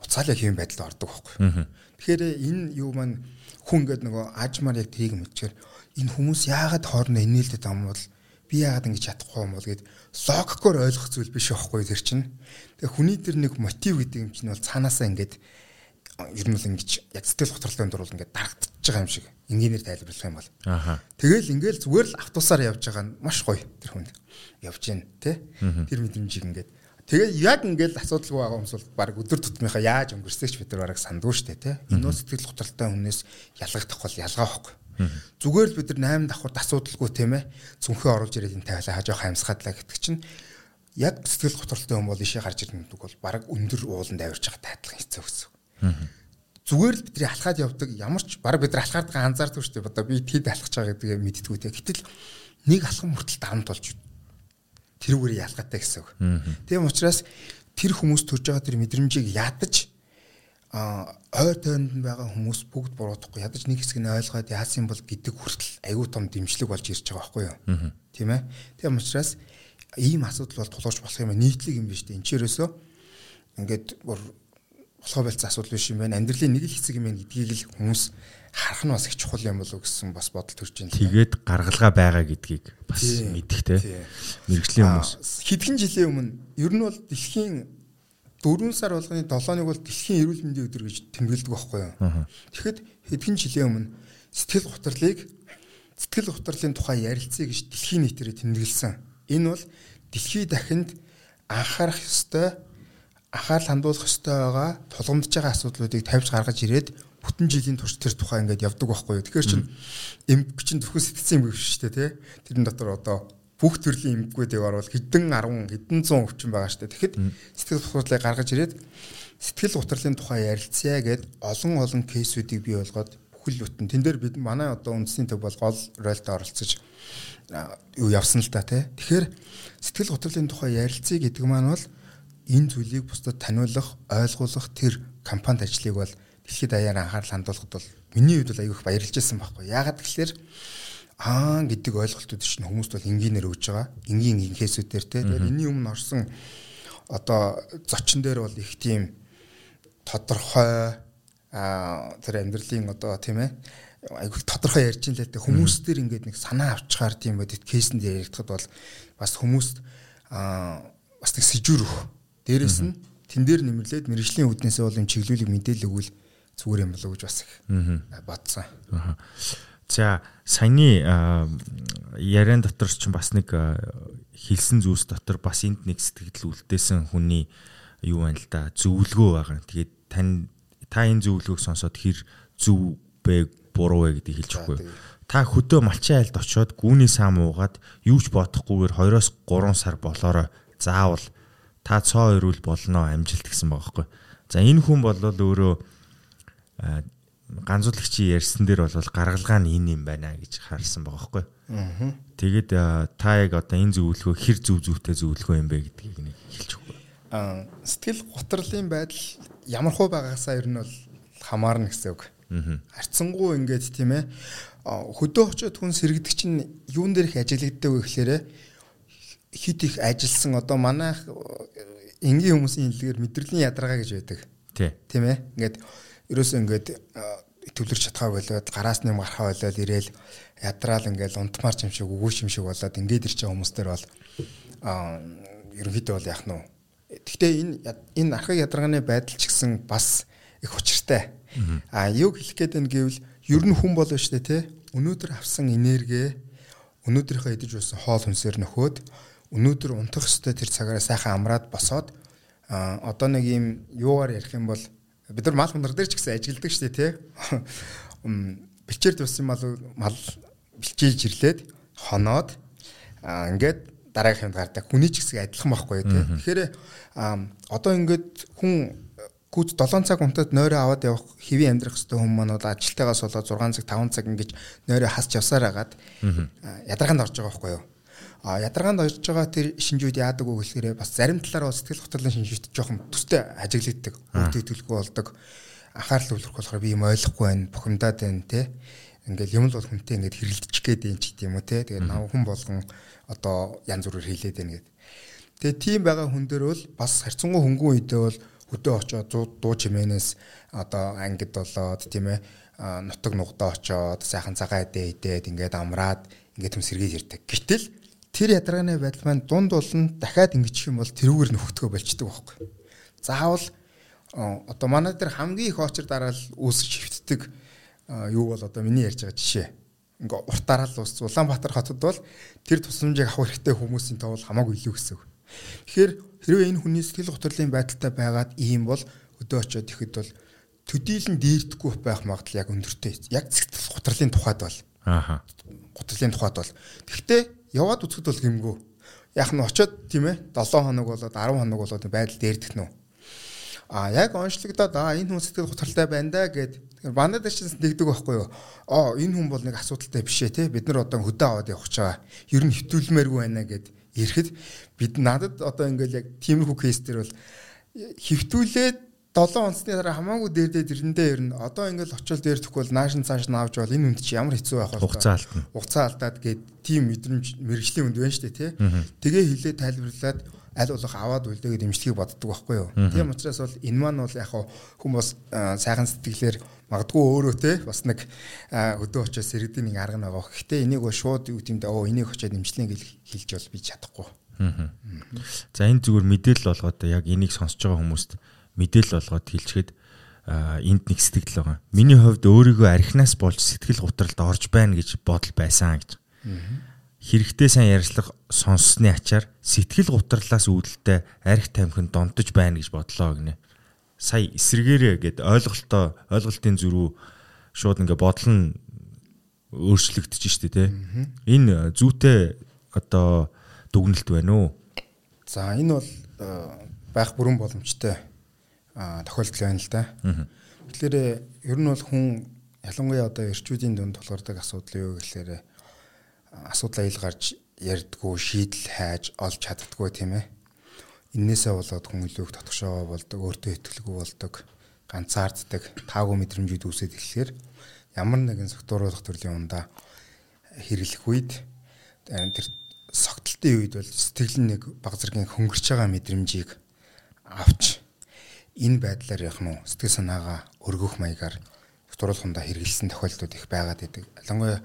Speaker 2: уцаалаа хийм байдалд ордог байхгүй. Тэгэхээр энэ юу маань хүн ингээд нөгөө аажмар яг тийг мэдчихэр энэ хүмүүс яагаад хоорондоо инээлдэт юм бол би яагаад ингэж чадахгүй юм бол гэд логикоор ойлгох зүйл биш байхгүй тэр чинь. Тэгээ хүний тэр нэг мотив гэдэг юм чинь бол цаанаасаа ингээд ер нь л ингэж яг сэтгэл готролтой дуруул ингээд дарагдчихж байгаа юм шиг энгийнээр тайлбарлах юм бол. Тэгэл ингээл зүгээр л автобусаар явж байгаа нь маш гоё тэр хүнд. Явж гин тэ. Тэр мэдрэмжийг ингээд Тэгээ яг ингээл асуудалгүй байгаа хүмүүс бол баг өдөр тутмынхаа яаж өнгөрсөйч бид нар бараг сандгүй штэ тэ. Энэ сэтгэл готролтой хүнээс ялгагдах бол ялгаа байхгүй. Зүгээр л бид нар 8 давхурд асуудалгүй тийм ээ. Зүнхээ оруулж ирээд энэ тавилаа хажуу хаамсгадлаа гэдэг чинь яг сэтгэл готролтой хүн бол ишээ гарч ирнэ гэдэг бол баг өндөр ууланд авирч байгаа таатлах хэцүү гэсэн. Зүгээр л бидний алхаад явдаг ямар ч баг бид нар алхаад байгаа анзаардаг шүү дээ. Одоо би тэд алхаж байгаа гэдгийг мэддэггүй те. Гэтэл нэг алхам хүртэл дарамт болж тэрүүгээр ялгаатай гэсэн үг. Тийм учраас тэр хүмүүс төрж байгаа тэр мэдрэмжийг ядаж ойр тойронд нь байгаа хүмүүс бүгд буруудахгүй ядаж нэг хэсэг нь ойлгоод яасан бол гэдэг хүртэл айгүй том дэмжлэг болж ирж байгаа байхгүй юу. Тийм ээ. Тийм учраас ийм асуудал бол тулгарч болох юм нийтлэг юм биш үү. Энд ч ерөөсөө ингээд бүр болохоо байлцсан асуудал биш юм байна. Амьдралын нэг л хэсэг юм гэдгийг л хүмүүс харах нь бас их чухал юм болов гэсэн бас бодол төрж байна.
Speaker 1: Тэгээд гаргалгаа байгаа гэдгийг бас мэдэх те. Мэргэжлийн хүмүүс
Speaker 2: хэдхэн жилийн өмнө ер нь бол дэлхийн 4 сар болгоны 7-ыг бол дэлхийн эрүүл мэндийн өдөр гэж тэмдэглэдэг байхгүй юу. Тэгэхэд хэдхэн жилийн өмнө сэтгэл готрлыг сэтгэл готрлын тухай ярилцъя гэж дэлхийн нийтээр тэмдэглэсэн. Энэ бол дэлхий дахинд анхаарах ёстой анхаарал хандуулах ёстой байгаа тулгамдж байгаа асуудлуудыг тавьж гаргаж ирээд бүтэн жилийн турш тэр тухай ингээд явдаг байхгүй юу. Тэгэхээр чин эмг чин зөвхөн сэтгцэн эмгэг шүү дээ тий. Тэрэн дотор одоо бүх төрлийн эмгэгүүдийг оруулах хэдэн 10 хэдэн 100 өвчин байгаа дээ. Тэгэхэд сэтгэл хөдлөлийг гаргаж ирээд сэтгэл гутралын тухай ярилцъя гэд олон олон кейсүүдийг бий болгоод бүхэл бүтэн тэн дээр бид манай одоо үндэсний төв бол гол ролтой оролцож юу явсан л да тий. Тэгэхээр сэтгэл гутралын тухай ярилцъя гэдэг маань бол энэ зүйлийг бусдад таниулах, ойлгуулах тэр компанид ажлыг бол дэлхийд даяар анхаарал хандуулахад бол миний хувьд бол аягүй их баярлж байсан байхгүй. Яагаад гэвэл аа гэдэг ойлголтууд чинь хүмүүст бол энгийнээр өгж байгаа. Энгийн инхээсүүдээр те. Тэгэхээр энэний өмнө орсон одоо зочин дээр бол их тийм тодорхой аа тэр амьдралын одоо тийм ээ айгүй тодорхой ярьж ин л дээ хүмүүс төр ингээд нэг санаа авчгаар тийм бодит кейсэнд яригдахад бол бас хүмүүст аа бас нэг сэжүүр өг. Дээрэс нь тэн дээр нэмэрлээд мэрэгжлийн үүднээсээ бол юм чиглүүлэг мэдээлэл өгвөл зүгээр юм болов уу гэж бас их бодсон.
Speaker 1: За саяны яриан дотор ч бас нэг хэлсэн зүйлс дотор бас энд нэг сэтгэл үлдээсэн хүний юу байна л да зөвлөгөө байгаа. Тэгээд тань та энэ зөвлөгөөг сонсоод хэр зөв бэ буруу вэ гэдгийг хэлж өгөхгүй. Та хөдөө малчин айлд очиод гүүний саам уугаад юу ч бодохгүйгээр 2-оос 3 сар болоорой заавал та цоо ирүүл болно амжилт гэсэн байгаа байхгүй. За энэ хүн бол өөрөө ганцуулагчийн ярьсан дээр бол гаргалгаа нь энэ юм байна гэж харсан байгаа байхгүй. Аа. Тэгээд та яг одоо энэ зөвлөгөө хэр зөв зөвтэй зөвлөгөө юм бэ гэдгийг нэг хэлж өгөө.
Speaker 2: Аа сэтгэл готрлын байдал ямар хөө байгаасаа ер нь бол хамаарна гэсэн үг. Аа. Харцсангуу ингээд тийм ээ хөдөө очиод хүн сэргдэг чинь юун дээр их ажиглагддаг вэ гэхээр хит их ажилласан одоо манайх энгийн хүмүүсийн хэллэгээр мэдрэлийн ядаргаа гэж байдаг. Тийм ээ. Ингээд ерөөсөө ингээд төвлөрч чадхаа болоод гараас нэм гарахаа болоод ирээл ядраал ингээл унтмаар юм шиг өгөөш юм шиг болоод ингээд ирч байгаа хүмүүстэр бол ерөнхийдөө бол яах нь Гэхдээ энэ энэ архаг ядаргааны байдал ч гэсэн бас их учиртай. А юг хэлэх гээд байна гэвэл ер нь хүн болоо штэ тий. Өнөөдөр авсан энерги өнөөдрийнхөө идэж байсан хоол хүнсээр нөхөөд өнөөдөр унтах ёстой тэр цагаараа сайхан амраад босоод а одоо нэг юм юугаар ярих юм бол бид нар мал хундар дээр ч гэсэн ажилдаг шүү дээ тий. бэлчээр дуссан мал мал бэлчээж ирлээд хоноод ингээд дараагийн юмд гардаг. Хүний ч гэсэн адилхан байхгүй тий. Тэгэхээр одоо ингээд хүн гүз 7 цаг унтаад нойроо аваад явах хэвийн амьдрах хэвээр хүмүүс маань бол ажилтайгаас болоод 6 цаг 5 цаг ингэж нойроо хасч явсаар хагаад ядаргаанд орж байгаа байхгүй юу? А ядаргаанд орж байгаа тэр шинжүүд яадаг вэ гэхээр бас зарим талаараа сэтгэл хөдлөлийн шинжүүд жоохон төстэй ажиглагддаг. Үүдээ төлгөө болдог. Анхаарал төвлөрөх болохоор би юм ойлгохгүй байна, бухимдаад байна те. Ингээл юм л бол хүнтэй ингээд хэрэлдчих гээд юм ч гэдэм үү те. Тэгээд нав хүн болгон одоо янз бүрээр хийлээд байна гэдэг. Тэгээд тийм байгаа хүн дээр бол бас харьцангуй хөнгөн үедээ бол хөдөө очоод дуу чимээнээс одоо ангид болоод тийм ээ нутаг нугдаа очоод сайхан цагаан эдээ идээд ингээд амраад ингээд юм сэргийл ирдэг. Гэтэл тэр ядаргааны байдал маань дунд болно дахиад ингэчих юм бол тэрүүгээр нөхөдгөө болчдөг байхгүй. Заавал одоо манай дээр хамгийн их очор дараал үүсч хөвтдөг юу бол одоо миний ярьж байгаа жишээ. Ингээ уртаараа л ус Улаанбаатар хотод бол тэр тусламжийг авах хэрэгтэй хүмүүсийн тоо хамаагүй илүү гэсэн үг. Тэгэхээр хэрвээ энэ хүний сэтгэл готрлын байдалтай байгаад ийм бол өдөө очиод ихэд бол төдийлөн дээрдэхгүй байх магадлал яг өндөртэй. Яг сэтгэл готрлын тухайд бол.
Speaker 1: Ааха.
Speaker 2: Готрлын тухайд бол. Гэхдээ яваад үзэхэд бол гэмгүү. Яг нь очиод тийм ээ 7 хоног болоод 10 хоног болоод байдал дээрдэх нь. А яг онцлогдоод аа энэ хүн сэтгэл готролтой байна да гэд Бандад чинь нэгдэг байхгүй юу? Аа энэ хүн бол нэг асуудалтай биш ээ те. Бид нар одоо хөдөө аваад явах гэж байгаа. Ер нь хөвтүүлмээргүй байна гэд ирэхэд бид надад одоо ингээл яг тиймэрхүү кейс төр бол хөвтүүлээд 7 онцны дараа хамаагүй дээр дээр ирэндээ ер нь одоо ингээл очил дээр төгөл наашин цааш наавж бол энэ үнд чи ямар хэцүү байх вэ?
Speaker 1: Хугацаа алдна.
Speaker 2: Хугацаа алдаад гээд тийм мэдрэмж мэрэгжлийн үнд байна шүү дээ тий. Тэгээ хилээ тайлбарлаад аль болох аваад үлдээгээд дэмжлэгийг боддог байхгүй юу. Тийм учраас бол энэ маань бол яг хүмүүс сайхан сэтгэлээр магадгүй өөрөө те бас нэг өдөө очиж сэрэгдийн нэг арга байгаа. Гэхдээ энийг шууд юу гэмдэ оо энийг очиод дэмжлэн хэлж бол би чадахгүй.
Speaker 1: За энэ зүгээр мэдээлэл болгоод яг энийг сонсож байгаа хүмүүст мэдээлэл болгоод хэлчихэд энд нэг сэтгэл байгаа. Миний хувьд өөрийгөө архинаас болж сэтгэл гутралд орж байна гэж бодол байсан гэж. Хэрэгтэй сайн ярьцлах сонссны ачаар сэтгэл гутралаас үүдэлтэй арх тамхин донтож байна гэж бодлоо гинэ. Сая эсрэгээрээ гэд ойлголтоо ойлголтын зөрүү шууд ингээ бодол нь өөрчлөгдөж штэ тэ. Энэ зүйтэй одоо дүгнэлт байна уу?
Speaker 2: За энэ бол байх бүрэн боломжтой тохиолдол байна л да. Тэгэхээр ер нь бол хүн ялангуяа одоо эрчүүдийн дунд тулгардаг асуудал юу гэхээр асуудал аял гарч ярьдгүү шийдэл хайж олж чаддггүй тийм ээ. Иннээсээ болоод хүн илүү их дотгошоо болдог, өөртөө итгэлгүй болдог, ганцаарддаг, таагүй мэдрэмжүүд үүсээд эхлэхээр ямар нэгэн сектууруулах төрлийн ундаа хэрэглэх үед тэр согтолтын үед бол сэтгэл нэг баг зэргийн хөнгөрч байгаа мэдрэмжийг авч энэ байдлаар яг нь сэтгэл санаагаа өргөх маягаар дутууруулахундаа хэрэгэлсэн тохиолдлууд их байгаад байдаг. Ялангуяа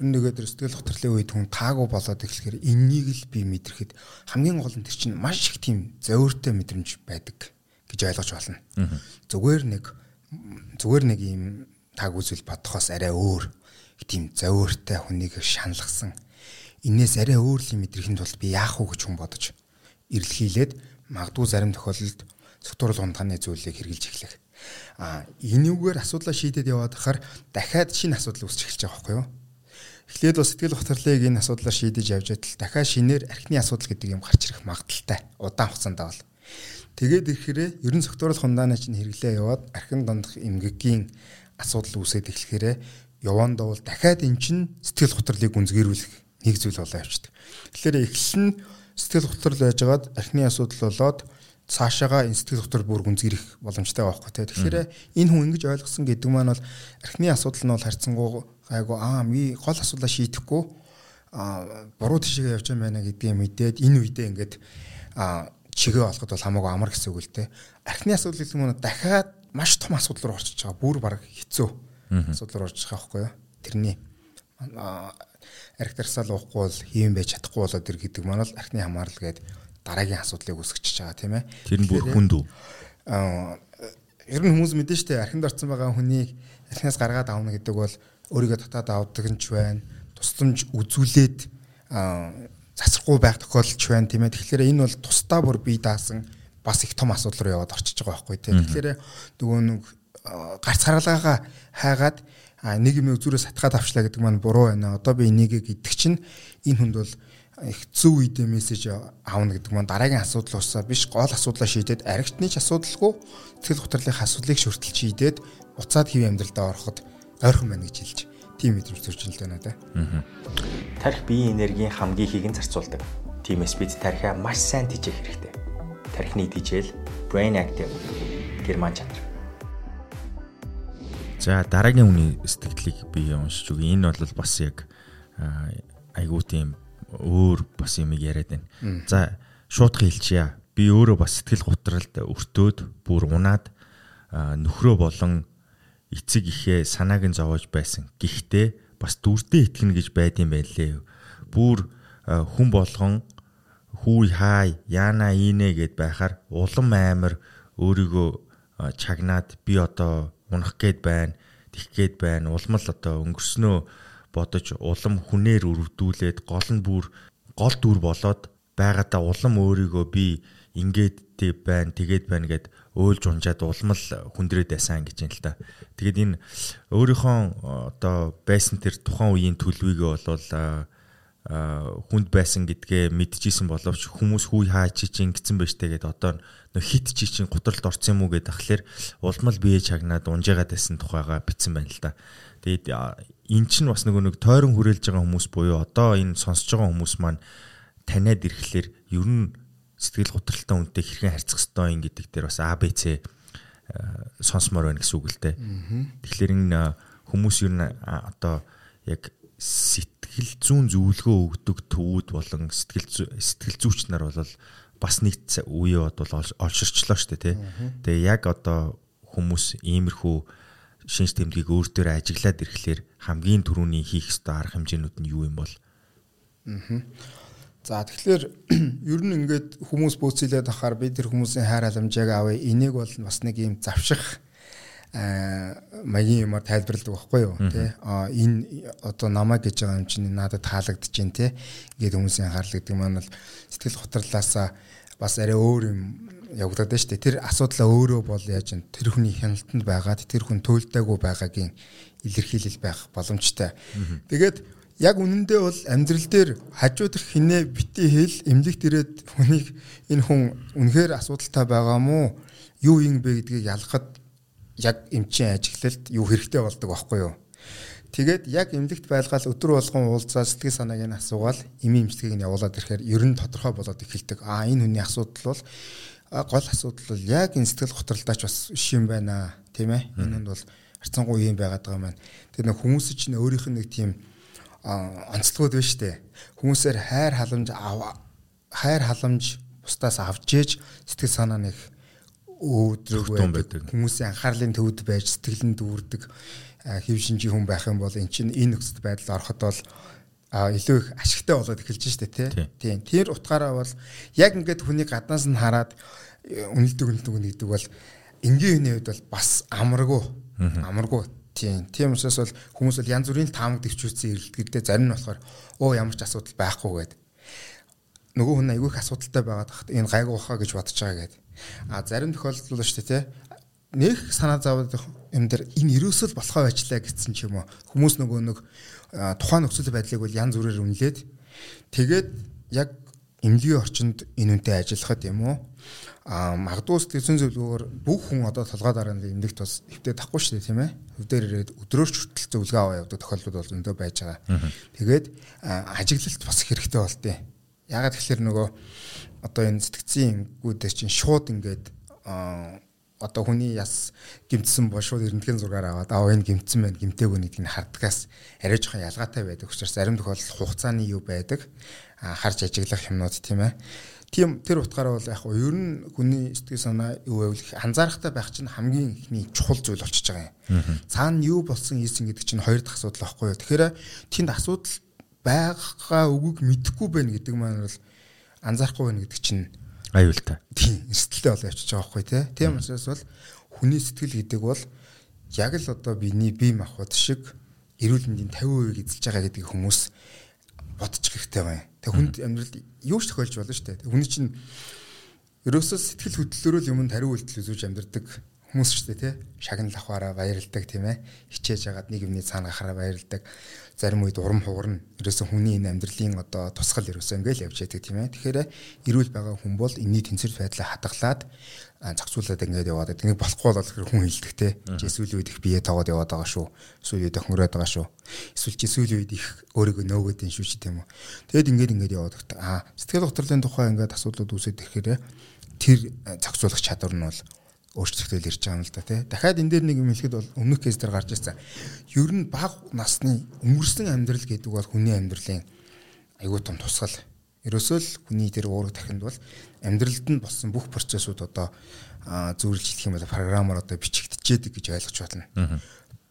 Speaker 2: энэ нэгэ төр сэтгэл хөдлөлийн үед хүн таагүй болоод эхлэхээр энэнийг л би мэдрэхэд хамгийн гол нь тэр чинь маш их тийм зөөртэй мэдрэмж байдаг гэж ойлгож байна. Зүгээр нэг зүгээр нэг ийм тааг үзэл бодохоос арай өөр тийм зөөртэй хүнийг шаналгасан энээс арай өөр юм мэдрэхэд бол би яах вэ гэж хүн бодож ирлхийлээд магадгүй зарим тохиолдолд сектурал хундааны зүйлийг хэрэгжилж эхлэх. А энүүгээр асуудлаа шийдээд яваад хахаар дахиад шинэ асуудал үүсч эхэлж байгаа байхгүй юу? Эхлээд бас сэтгэл хөдлөлийг энэ асуудлаар шийдэж явж байтал дахиад шинээр архины асуудал гэдэг юм гарч ирэх магадaltaй удаан хугацаанд бол. Тэгээд ирэхээр ерөн сектурал хундааны чинь хэрэглээ яваад архин дондох эмгэгийн асуудал үүсээд эхлэхээр явандаа бол дахиад эн чинь сэтгэл хөдлөлийг гүнзгийрүүлэх нэг зүйл болоо явчихдаг. Тэгэхээр эхлэн сэтгэл хөдлөл байжгаад архины асуудал болоод цаашаага энэ сэтгэл хөдлөл бүр гүнзгийрэх боломжтой байхгүй тий. Тэгэхээр энэ хүн ингэж ойлгосон гэдэг маань бол архины асуудал нь бол харьцангуй гайгүй аа ми гол асуудлаа шийдэхгүй а буруу тишээ явж байгаа байна гэдгийг мэдээд энэ үедээ ингээд а чигээ олоход бол хамаагүй амар гэсэн үг л те. Архины асуудал гэдэг нь дахиад маш том асуудал руу орчиж байгаа. Бүр баг хэцүү асуудал руу байгаа байхгүй юу? Тэрний архи дарсаал уухгүй бол хийм байж чадахгүй болоод ир гэдэг маань бол архины хамаарал гэдэг дараагийн асуудлыг үүсгэж байгаа тийм ээ.
Speaker 1: Тэр нь бүр хүнд үү?
Speaker 2: Ер нь хүмүүс мэдэн штэ архинд орсон байгаа хүнийг архинаас гаргаад авна гэдэг бол өөрийгөө татаад авдаг нь ч байна. Тусламж үзүүлээд засахгүй байх тохиолдолч байна тийм ээ. Тэгэхээр энэ бол тусдаа бүр бие даасан бас их том асуудал руу яваад орчиж байгаа байхгүй тийм. Тэгэхээр нөгөө нэг гарц харгалгаагаа хайгаад нэг юм зүрээс сатгаад авчлаа гэдэг маань буруу байна. Одоо би энийг гэдэг чинь энэ хүнд бол их зөв үедээ мессеж аавна гэдэг маань дараагийн асуудал уусаа биш гол асуудлаа шийдээд аригтны ч асуудалгүй сэтгэл готрлын асуудлыг шүртэлж шийдээд буцаад хэв амьдралдаа ороход ойрхон байна гэж хэлж тийм мэдрэмж төрж ин л байна да.
Speaker 3: Тарих биеийн энергийн хамгийн ихийг нь зарцуулдаг. Тиймээс бид тарихаа маш сайн тижээх хэрэгтэй. Тарихны тижэл Brain Active герман чанар.
Speaker 1: За дараагийн үний сэтгэлийг би уншиж үгүй. Энэ бол бас яг айгуу тийм өөр бас юм яриад байна. За шууд хэлчихье. Би өөрөө бас сэтгэл готролд өртөөд бүр унаад нөхрөө болон эцэг ихээ санааг нь зовоож байсан. Гэхдээ бас дүрдээ итгэнэ гэж байдсан байлээ. Бүр хүн болгон хүү хай яана инэ гэд байхаар улам амар өөрийгөө чагнаад би одоо унах гээд байна, тих гээд байна. Улам л одоо өнгөрснөө бодож улам хүнээр өрөвдүүлээд гол нь бүр гол дүр болоод байгаадаа улам өөрийгөө би ингээд тэг байна тэгээд байна гэд өөлж унжаад улам л хүндрээд байсан гэж юм л та. Тэгээд энэ өөрийнхөө одоо байсан тэр тухайн үеийн төлөвийгөө болвол хүнд байсан гэдгээ мэдчихсэн боловч хүмүүс хүй хаа чи ингэсэн байж тэгээд одоо нөх хит чи чин гутралд орсон юм уу гэдэг тахлаар улам л бие чагнаад унжаагаад байсан тухайга битсэн байна л да. Тэгээд эн чинь бас нөгөө нэг тойрон хүрээлж байгаа хүмүүс буюу одоо энэ сонсож байгаа хүмүүс маань таниад ирэхлээр ер нь сэтгэл готролтой үнтэй хэрхэн харьцах ёстой юм гэдэг дээр бас ABC сонсомоор байна гэсэн үг л дээ. Тэгэхээр энэ хүмүүс ер нь одоо яг сэтгэл зүүн зөвлөгөө өгдөг төвүүд болон сэтгэл сэтгэл зүйч нар бол бас нэг үе бодвол олширчлоо шүү дээ тий. Тэгээ яг одоо хүмүүс иймэрхүү шинж тэмдгийг өөр дээр ажиглаад ирэхлээр хамгийн түрүүний хийх ёстой арга хэмжээнүүд нь юу юм бол?
Speaker 2: Аа. За тэгэхээр ер нь ингээд хүмүүс бөөцөлээд ахаар би тэр хүмүүсийн хайр халамжааг авъя. Энийг бол бас нэг юм завших аа маягийн юмар тайлбарладаг байхгүй юу тий а энэ одоо намайг гэж байгаа юм чинь надад таалагдж байна тий ингээд хүмүүсийн анхаарал гэдэг маань бол сэтгэл готрлаасаа бас арай өөр юм явагдаад байна шүү дээ. Тэр асуудлаа өөрөө бол яаж ин тэр хүний хяналтанд байгаад тэр хүн төлдөөгүй байгаагийн илэрхийлэл байх боломжтой. Тэгээд яг үнэндээ бол амьдрал дээр хажуудах хинээ бити хэл эмнэлэгт ирээд хүнийг энэ хүн үнэхээр асуудалтай байгаа мó юу юм бэ гэдгийг ялгахад яг эмчийн ажиглалд юу хэрэгтэй болдог байхгүй юу? Тэгээд яг эмнэлэгт байлгаал өдөр болгон уулзаа сэтгэл санааг нь асуугаал эми эмчилгээг нь явуулаад ирэхээр ер нь тодорхой болоод эхэлдэг. Аа энэ хүний асуудал бол гол асуудал бол яг энэ сэтгэл готролдооч бас шим байна тийм ээ. Энэ нь бол харцангуй юм байгаад байгаа маань. Тэгээд нэг хүмүүс чинь өөрийнх нь нэг тийм онцлогуд байна штэ. Хүмүүсээр хайр халамж хайр халамж бусдаас авч ээж сэтгэл санаа нэг өөдрөг байдаг. Хүмүүсийн анхаарлын төвд байж сэтгэлэн дүүрдэг хэв шинжийн хүн байх юм бол эн чинь энэ нөхцөл байдал ороход бол илүү их ашигтай болоод эхэлж штэ тий. Тийм. Тэр утгаараа бол яг ингээд хүний гаднаас нь хараад үнэлдэг үнэлдэг гэдэг бол энгийн хүний хувьд бол бас амаргүй. Амаргүй. Тийм. Тийм учраас бол хүмүүс бол янз бүрийн таамаг төвчүүлсэн эргэлтгэлдээ зарим нь болохоор оо ямар ч асуудал байхгүй гэдэг. Нөгөө хүн айгүй их асуудалтай байгаад хат энэ гайгүй баха гэж бодож байгаа гэдэг. А зарим тохиолдолд бол шүү дээ нэг санаа зовоод юм дээр энэ ерөөсөө болохоо байчлаа гэсэн ч юм уу. Хүмүүс нөгөө нэг тухайн нөхцөл байдлыг бол янз бүрээр үнэлээд тэгээд яг эмнэлгийн орчинд энэ үнтэй ажиллахад юм уу а магадгүй сэтгэл зөвлөгөөр бүх хүн одоо толгой дараа нь эмнэлэгт бас хөвтөд тахгүй шүү дээ тийм ээ хөвдөр ирээд өдрөөч хүртэл зөвлөгөө аваа явдаг тохиолдлууд бол зөндөө байж байгаа. Тэгээд ажиглалт бас хэрэгтэй болтыг. Ягаад тэгэхээр нөгөө одоо энэ сэтгцийн эмгүүдээр чинь шууд ингээд одоо хүний яс гимтсэн бол шууд эрдэнэтгэн зургаар аваад аа энэ гимтсэн байна гимтээгүй гэдгийг хардгаас арай жоохон ялгаатай байдаг учраас зарим тохиолдолд хугацааны юу байдаг харж ажиглах юмнууд тийм ээ тийм тэр утгаараа бол яг ер нь хүний сэтгэл санаа юу байвал анзаарахтай байх чинь хамгийн ихний чухал зүйл болчихж байгаа юм. Цаана юу болсон ийсэн гэдэг чинь хоёр дахь асуудал байхгүй юу. Тэгэхээр тэнд асуудал байгаа үгийг мэдэхгүй байна гэдэг маань бол анзаарахгүй байна гэдэг чинь
Speaker 1: аюултай.
Speaker 2: Тийм, эрсдэлтэй болоо явчихж байгаа байхгүй тий. Тийм учраас бол хүний сэтгэл гэдэг бол яг л одоо биний бие махбод шиг эрүүл мэндийн 50% эзэлж байгаа гэдгийг хүмүүс бодчих хэрэгтэй байна. Тэг хүнд амьдралд юу ч тохиолж болно шүү дээ. Хүний чинь ерөөсөө сэтгэл хөдлөлөөр л юмд хариу үйлдэл үзүүлж амьдрдаг хүмүүс ч тий шагнал авахаараа баярлдаг тийм ээ хичээж ягаад нийгмийн цаана гахаараа баярлдаг зарим үед урам хугарна ерөөсөн хүний энэ амьдралын одоо тусгал ерөөсөн ингээл явж яадаг тийм ээ тэгэхээр эрүүл байгаа хүн бол энэний тэнцвэр байдлаа хадгалаад зохицуулаад ингээд яваад байгаа. Тэнийг болохгүй бол хүн хилдэг те. Эсвэл үед их бие тоогоод яваад байгаа шүү. Эсвэл үед хөнгөрөөд байгаа шүү. Эсвэл эсвэл үед их өөрийгөө нөөгөөд ин шүү ч тийм үү. Тэгэд ингээд ингээд яваад байгаа. Аа сэтгэл готрлын тухай ингээд асуудлууд үүсээд ирэхээр тэр зохицуулах чадвар нь бол өөрчлөлтөөл ирж байгаа юм л да тий. Дахиад энэ дээр нэг юм хэлэхэд бол өмнөх кейс дээр гарч ирсэн. Ер нь бага насны өнгөрсөн амьдрал гэдэг бол хүний амьдралын аюу тум тусгал. Ерөөсөө л хүний тэр уурах тахинд бол амьдралд нь болсон бүх процессыг одоо зөвлөж хэлэх юм бол програмаар одоо бичигдчихэд гэж ойлгож байна.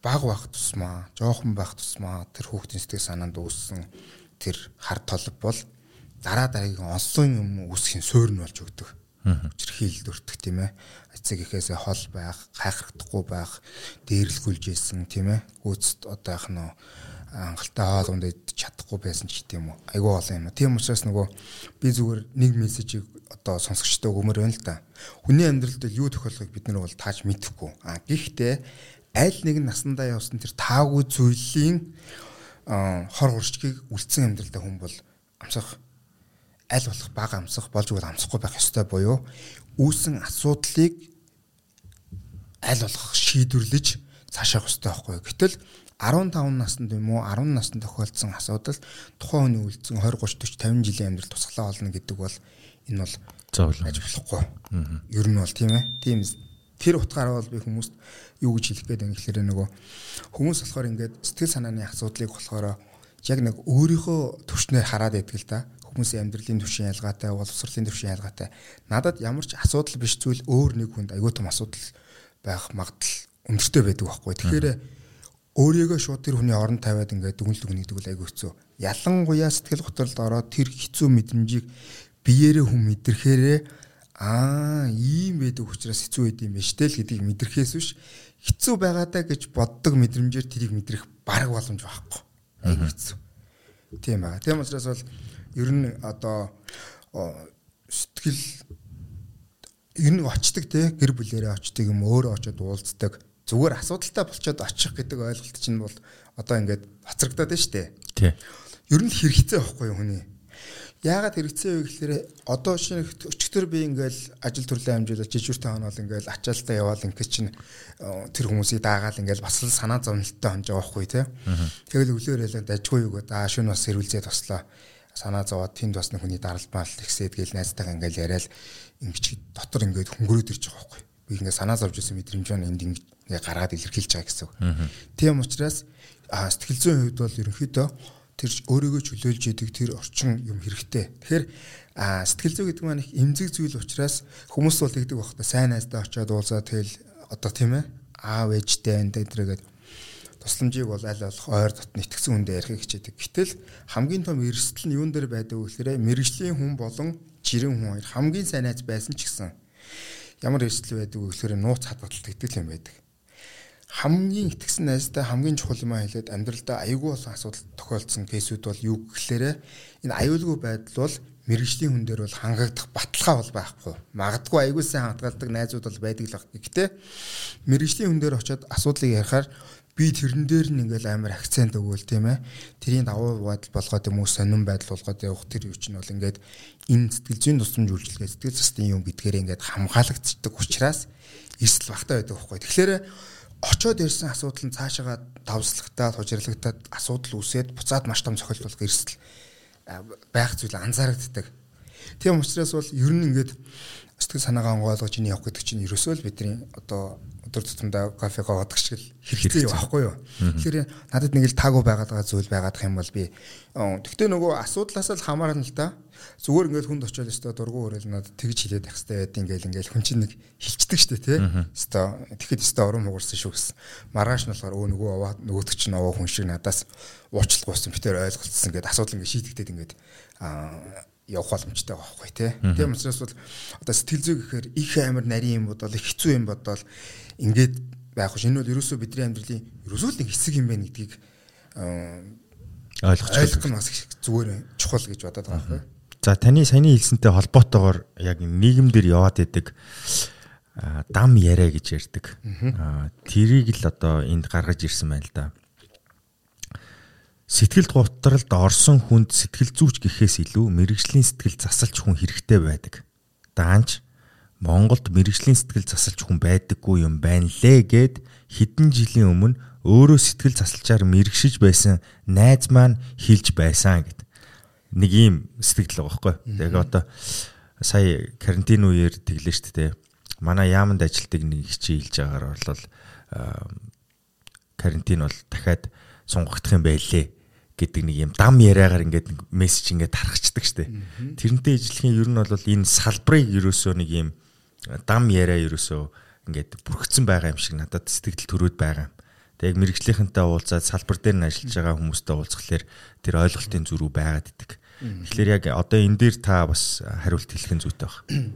Speaker 2: Бага байх тусмаа, жоохон байх тусмаа тэр хүүхдийн сэтгэл санаанд үүссэн тэр хар толб бол дараа дараагийн онцлог юм үүсхийн суурь нь болж өгдөг Учирхийлд өртөх тийм ээ. Эцэг ихээсээ хол байх, хайхрагдахгүй байх, дээрлгүүлж ийсэн тийм ээ. Гүйцэд одоо яах нь хангалттай хоолунд идэж чадахгүй байсан ч гэдэм үү. Айгүй олон юм. Тийм учраас нөгөө би зүгээр нэг мессежийг одоо сонсогчтой өгмөр байна л да. Хүний амьдралд юу тохиолгыг бид нар бол тааж мэдэхгүй. А гэхдээ аль нэгэн насандаа явсан тэр таагүй зүйлийн хор хурцгийг үлдсэн амьдралдаа хүн бол амсах аль болох бага амсах болж өгөл амсахгүй байх ёстой буюу үүсэн асуудлыг аль болох шийдвэрлэж цаашаа хөстэй байхгүй. Гэтэл 15 наснд юм уу 10 наснд тохиолдсон асуудал тухайн хүний үлдсэн 20 30 40 50 жилийн амьдрал тусгалаа олно гэдэг бол энэ бол
Speaker 1: зовлон
Speaker 2: аж болохгүй. Ер нь бол тийм ээ. Тийм тэр утгаараа бол би хүмүүст юу гэж хэлэх гээд байна гэхээр нөгөө хүмүүс болохоор ингээд сэтгэл санааны асуудлыг болохоор яг нэг өөрийнхөө төвчнээр хараад байдаг л да хүмүүсийн амьдралын төвшин ялгаатай, боловсролын төвшин ялгаатай. Надад ямар ч асуудал биш зүйл өөр нэг хүнд аюул тум асуудал байх магадлал өндөртэй байдаг байхгүй. Тэгэхээр өөрийгөө шууд тэр хүний орон тавиад ингээд дүгнэлт өгнөдөг бол аюул хэцүү. Ялангуяа сэтгэл готролд ороод тэр хэцүү мэдрэмжийг биеэрээ хүн мэдрэхээрээ аа ийм байдаг учраас хэцүү байд юм биш тэл гэдгийг мэдрэхээс биш хэцүү байгаадаа гэж боддог мэдрэмжээр тэрийг мэдрэх бараг боломж байхгүй. Аюул хэцүү. Тийм байна. Тийм учраас бол ер нь одоо сэтгэл ер нь очдөг те гэр бүлэрээ очдөг юм өөрөө очоод уулздаг зүгээр асуудалтай болчоод очих гэдэг ойлголт чинь бол одоо ингээд бацрагдаад байна шүү дээ.
Speaker 1: Тий.
Speaker 2: Ер нь хэрэгцээ байхгүй юу хүний. Яагаад хэрэгцээ вэ гэхээр одоо шинэ өчтөр би ингээл ажил төрлөө амжуулаад жижигтэй хоноол ингээл ачаалтаа яваал ингээд чинь тэр хүмүүсийг даагаал ингээл бас л санаа зовнилттой хонж байгаа байхгүй тий. Тэгэл өглөөр ялаад ажгүй юу даа шөнө бас сэрүүлзээ тослоо санаа зовоод тэнд бас нэг хүний даралбаал ихсээд гээл найзтайгаа ингээл яриад ингэж дотор ингээд хөнгөрөөд ирж байгаа байхгүй. Би ингээд санаа зовж исэн мэдрэмж байна энд ингээд гаргаад илэрхийлж байгаа гэсэн үг. Тийм учраас сэтгэл зүйн хувьд бол ерөнхийдөө тэр өөрийгөө чөлөөлж идэг тэр орчин юм хэрэгтэй. Тэгэхээр сэтгэл зүй гэдэг маань их эмзэг зүйл учраас хүмүүс бол тэгдэг багтаа сайн найздаа очиод уулзаа тэгэл одоо тийм ээ аав ээжтэй энэ дээргээд тусламжийг бол аль болох ойр дотн итгэсэн хүндээ ярихыг хичээдэг. Гэтэл хамгийн том эрсдэл нь юун дээр байдаг вэ гэхээр мэрэгжлийн хүн болон жирийн хүн хоёр хамгийн сайн найз байсан ч гэсэн ямар эрсдэл байдаг вэ гэхээр нууц хадгалт гэдэг юм байдаг. Хамгийн итгэсэн найзтай хамгийн чухал юм хэлээд амьдралдаа аягүй болсон асуудал тохиолдсон кейсүүд бол юу гэхээр энэ аюулгүй байдал бол мэрэгжлийн хүн дээр бол хангагдах баталгаа бол байхгүй. Магадгүй аягүй сайн хадгалдаг найзууд бол байдаг л баг. Гэхдээ мэрэгжлийн хүн дээр очиод асуудлыг ярихаар би тэрэн дээр нь ингээл амар акцент өгөөл тийм ээ. Тэрийн давуу байдал болгоод юм уу сонирн байдал болгоод явах тэр юу чинь бол ингээд энэ сэтгэл зүйн тусламж үйлчилгээ сэтгэл зүйн юм гэдгээр ингээд хамгаалагддаг учраас эрсдэл багтаа байдаг байхгүй. Тэгэхээр очоод ирсэн асуудал нь цаашаа давслагтаад хужирлагтаад асуудал үүсээд буцаад маш том цохилт болох эрсдэл байх зүйл анзаарэгддэг. Тийм учраас бол ер нь ингээд сэтгэл санаагаа онгойлгож ин явах гэдэг чинь ерөөсөө л бидний одоо өдөр тутамдаа кофе гоодох шиг л хэрэгтэй юм аахгүй юу. Тэгэхээр надад нэг л таагүй байгаа зүйл байгаад юм бол би тэгтээ нөгөө асуудлаас л хамаарна л да. Зүгээр ингээд хүнд очиод өстой дургу өрөөл надад тэгж хилээд байх хэрэгтэй байд ингээл ингээл хүн чинь нэг хилчдэг штэ тий. Өстой тэгэхэд өстой урам хугарсан шүү гэсэн. Маргааш нь болохоор өө нөгөө аваа нөгөөдөг чинь аваа хүн шиг надаас уучлалгүйсэн битээр ойлголцсон ингээд асуудал ингээд шийдэгдээд ингээд аа явах боломжтой байхгүй тий. Тийм учраас бол одоо сэтгэл зүй гэхээр их амар нарийн юм бодвол их хэцүү юм бодвол ингээд байх ш. Энэ бол ерөөсөө бидний амьдралын ерөөсөө л нэг хэсэг юм байна гэдгийг
Speaker 1: ойлгож
Speaker 2: ойлгох нь бас зүгээр чухал гэж бодоод байгаа байхгүй.
Speaker 1: За таны саяны хэлсэнтэй холбоотойгоор яг нийгэмдэр яваад идэг дам яриа гэж ярьдаг. Тэрийг л одоо энд гаргаж ирсэн байна л да. Сэтгэл гутралд орсон хүнд сэтгэл зүйч гэхээс илүү мэрэгжлийн сэтгэл засалч хүн хэрэгтэй байдаг. Даанч Монголд мэрэгжлийн сэтгэл засалч хүн байдаггүй юм байна лээ гэд хэдэн жилийн өмнө өөрөө сэтгэл засалчаар мэрэгшиж байсан найз маань хэлж байсан гэд. Нэг ийм сэтгэл байгаа байхгүй. Яг одоо сая карантин үеэр тэглээ шүү дээ манай яаманд ажилтдаг нэг хичээ хэлж байгаагаар бол карантин бол дахиад сунгагдах юм байлээ гэдэг нэг юм дам яриагаар ингээд мессеж ингээд тархацдаг штэ. Тэрнтэй ижилхэн ер нь бол энэ салбарыг ерөөсөө нэг юм дам яриа ерөөсөө ингээд бүрхсэн байгаа юм шиг надад сэтгэл төрөөд байгаа юм. Тэг мэрэгжлийнхэнтэй уулзаад салбар дээр нь ажиллаж байгаа хүмүүстэй уулзхалаар тэр ойлголтын зөрүү байгаад идэг. Тэгэхээр яг одоо энэ дээр та бас хариулт хэлэх нь зүйтэй байна.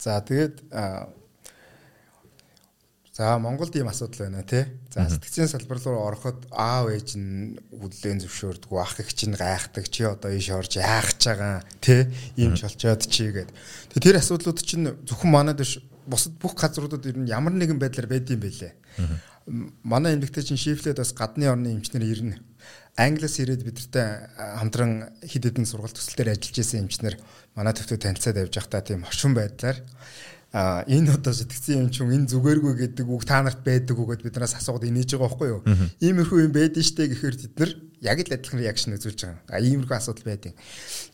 Speaker 2: За тэгээд За Монголд ийм асуудал байна тий. За сэтгцийн салбар руу ороход аав ээж нь үдлэн зөвшөөрдөг, ах их чинь гайхдаг, чи одоо ийш орж яах гэж байгаа тий. Ийм ч болчоод чи гээд. Тэгээ тэр асуудлууд чинь зөвхөн манайд биш бусад бүх газруудад ер нь ямар нэгэн байдлаар байдсан байлээ. Манай эмэгтэй чинь шифлээд бас гадны орны эмчнэр ирнэ. Англиас ирээд бидэртэй хамтран хэд хэдэн сургалт төсөл дээр ажиллаж исэн эмчнэр манай төвтөө танилцаад явж байхдаа тийм оршин байдлаар энэ одоо сэтгцэн юм чинь энэ зүгээргүй гэдэг үг та нарт байдаг үгээд биднээс асуугаад инээж байгаа байхгүй юу? Иймэрхүү юм байдэн штэ гэхээр бид нар яг л адилхан реакшн үзүүлж байгаа. А иймэрхүү асуудал байдیں۔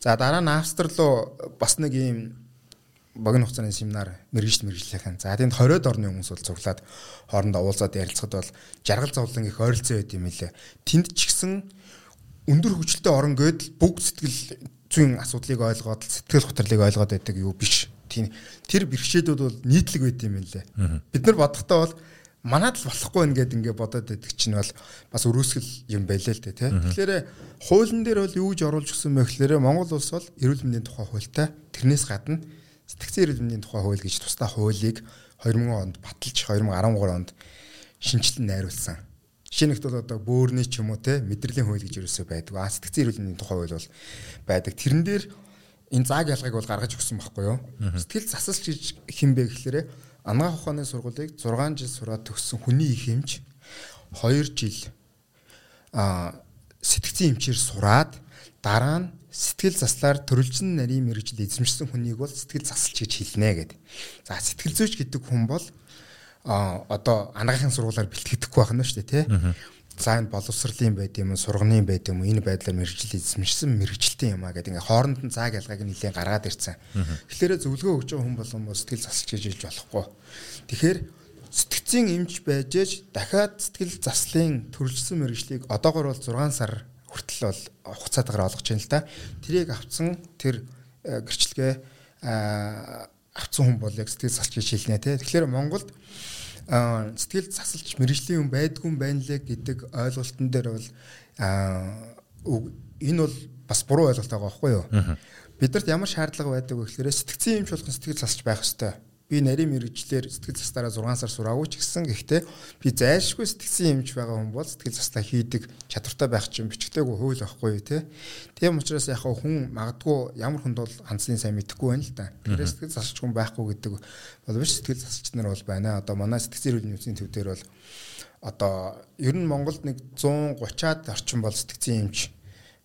Speaker 2: За дараа нь Австри руу бас нэг ийм богино хугацааны семинар мэрэгжил мэрэгжлийнхэн. За тэнд 20-од орны хүмүүс бол цуглаад хоорондоо уулзаад ярилцахад бол жаргал зовлон их ойролцоо байд юм лээ. Тэнд ч гэсэн өндөр хөгжилтэй орон гээд бүгд сэтгэл зүйн асуудлыг ойлгоод сэтгэл хөдлөлийг ойлгоод байдаг юу биш тийм тэр бэрхшээлүүд бол нийтлэг байт юм лээ. Бид нар бодохдоо бол манад л болохгүй байна гэд ингээ бодоод байдаг чинь бол бас өрөөсгөл юм байлаа л дээ тий. Тэгэхээр хуулийн дээр бол юу гэж оруулж өгсөн бэ гэхээр Монгол улс бол эрүүл мэндийн тухай хуультай тэрнээс гадна сэтгцэн эрүүл мэндийн тухай хууль гэж тусдаа хуулийг 2000 онд баталж 2013 онд шинжилэн найруулсан. Нь бол одоо бөөрний ч юм уу те мэдрэлийн хууль гэж ерөөсөө байдаг. А сэтгцэн эрүүл мэндийн тухай хууль бол байдаг. Тэрэн дээр энэ зааг ялгааг бол гаргаж өгсөн байхгүй юу? Сэтгэл засалч гэж хинбэ гэхлээрэ анагаах ухааны сургуулийг 6 жил сураад төгссөн хүний их хэмж 2 жил а сэтгцэн эмчээр сураад дараа нь сэтгэл заслаар төрөлжин нарийн мэрэгжил эзэмшсэн хүнийг бол сэтгэл засалч гэж хэлнэ гэдэг. За сэтгэл зүйч гэдэг хүн бол а одоо анагаахын сургуулаар бэлтгэдэггүй байх нь шүү дээ тий за энэ боловсролын байд юм сурганы байд юм энэ байдлаар мэрэгжил эзэмшсэн мэрэгжилтийн юм а гэдэг ингээ хооронд нь цаг ялгааг нэлээд гаргаад ирсэн. Тэгэхээр зөвлөгөө өгч байгаа хүн болгон сэтгэл засалж хэлж болохгүй. Тэгэхээр сэтгцийн эмч байж ээж дахиад сэтгэл заслын төрөлжсөн мэрэгжлийг одоогор бол 6 сар хүртэл бол хугацаатаар олгож байна л да. Тэрийг авцсан тэр э, гэрчлэгээ авцсан хүн бол яг сэтгэл засалж гэж хэлнэ те. Тэгэхээр Монголд сэтгэл засалж мэрэгжлийн хүн байдгүй юм байна лээ гэдэг ойлголтын дээр бол энэ бол бас буруу ойлголт байгаа байхгүй юу? Бидэрт ямар шаардлага байдаг вэ гэхээр сэтгцэн юмч болгон сэтгэл засалж байх хэвээр би нарийн мэрэгчлэр сэтгэл застараа 6 сар сураагүй ч гэсэн гэхдээ би зайлшгүй сэтгцэн юмч байгаа хүн бол сэтгэл застаа хийдэг чадвартай байх чинь бичгтэйгүй хууль байхгүй те. Тийм учраас яг хүн магадгүй ямар хүнд бол хандсны сайн мэдэхгүй байна л да. Тэгэхээр сэтгэл засалч хүн байхгүй гэдэг бол биш сэтгэл засалч нар бол байна. Одоо манай сэтгцэн эрүүл мэндийн төв дээр бол одоо ер нь Монголд нэг 130-аад орчим бол сэтгцэн юмч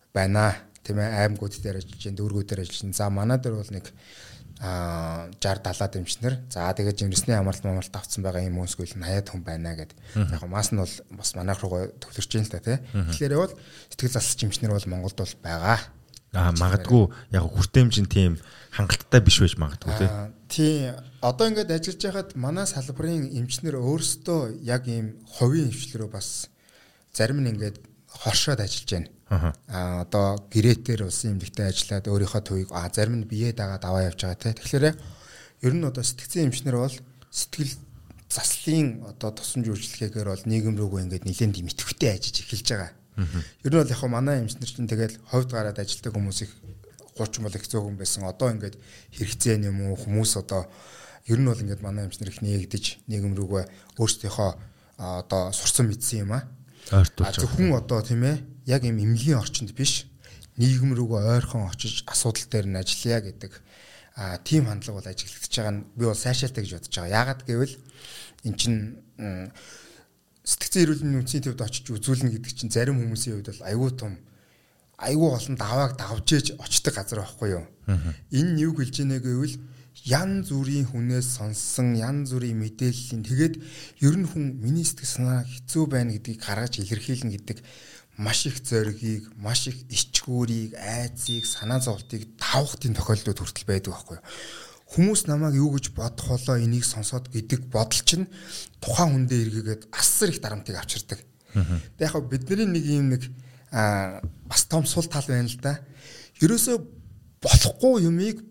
Speaker 2: байна. Тийм ээ аймагуд дээр ажиллаж, дүүргүүд дээр ажиллаж. За манай дээр бол нэг а 60 70 дэмжнэр. За тэгээд жимрэсний амралт мамралт авцсан байгаа юм хүмүүсгүй 80 хүн байна гэд. Яг маас нь бол бас манайх руу төвлөрч юм л та тий. Тэгэхээр бол сэтгэл засалч жимчнэр бол Монголд бол байгаа.
Speaker 1: Аа магадгүй яг хүртээмжин тийм хангалттай биш байж магадгүй тий.
Speaker 2: Тий. Одоо ингээд ажиллаж байхад манай салбарын эмчнэр өөрсдөө яг ийм ховийн эмчлэрөө бас зарим нь ингээд хоршоод ажиллаж байна Аа одоо гэрээтэр улсын эмнэлэгтээ ажиллаад өөрийнхөө төвийг а зарим нь бие дагаад аваа явж байгаа те. Тэгэхээр ер нь одоо сэтгцэн эмчнэр бол сэтгэл заслын одоо тусламж үйлчлэгээр бол нийгэм рүүгөө ингээд нэлээд тийм итгэвтэй ажиллаж эхэлж байгаа. Ер нь бол яг манай эмчнэр чинь тэгэл ховд гараад ажилладаг хүмүүс их 30 бол их зөөгөн байсан. Одоо ингээд хэрэгцээ юм уу хүмүүс одоо ер нь бол ингээд манай эмчнэр их нээгдэж нийгэм рүүгөө өөрсдийнхөө одоо сурсан мэдсэн юм аа. Зөвхөн одоо тийм ээ яг юм эмнэлгийн орчинд биш нийгэм рүүгээ ойрхон очиж асуудал дээр нь ажиллая гэдэг а тийм хандлага бол ажиглагдчихж байгаа нь би бол сайшаалтай гэж бодож байгаа. Яагаад гэвэл эн чин сэтгцэн эрүүл мэндийн үндэсний төвд очиж үзүүлнэ гэдэг чинь зарим хүмүүсийн хувьд бол аюу тум аюу олон давааг давж ээж очдог газар байхгүй юу. Энэ нь юу хэлж ийнэ гэвэл ян зүрийн хүнээс сонссон ян зүрийн мэдээллийн тэгээд ер нь хүн миний сэтгэл санаа хэцүү байна гэдгийг гаргаж илэрхийлнэ гэдэг маш их зоригийг, маш их ичгүүрийг, айцыг, санаа зовлтыг тавхтын тохиолдлууд хүртэл байдаг байхгүй юу. Хүмүүс намайг юу гэж бодох болоо энийг сонсоод гэдэг бодол чинь тухайн хүндээ эргээгээд асар их дарамтыг авчирдаг. Тэг яг бидний нэг юм нэг бас том сул тал байна л да. Ерөөсө болохгүй юмыг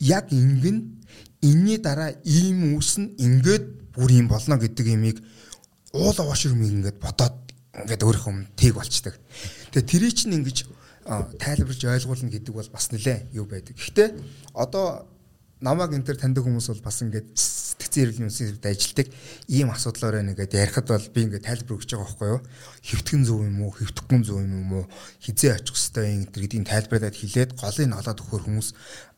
Speaker 2: яг ингэн энэний дараа ийм үүснэ ингээд бүр юм болно гэдэг имийг уул уушиг юм ингээд бодоод ингээд өөрийнхөө тийг болчдаг. Тэгээ тэрий чинь ингэж тайлбарж ойлгуулна гэдэг бол бас нэлээ юу байдаг. Гэхдээ одоо намайг энэ төр таньдаг хүмүүс бол бас ингээд сэтгцэн эрүүл мэндийн хэвд ажилдаг ийм асуудлаар байна гэдэг ярихад бол би ингээд тайлбар өгч байгаа байхгүй юу хэвтгэн зөв юм уу хэвтгэхгүй зөв юм уу хизээ очих хэвээр энэ гэдгийг тайлбарлаад хэлээд голыг олоод өгөхөр хүмүүс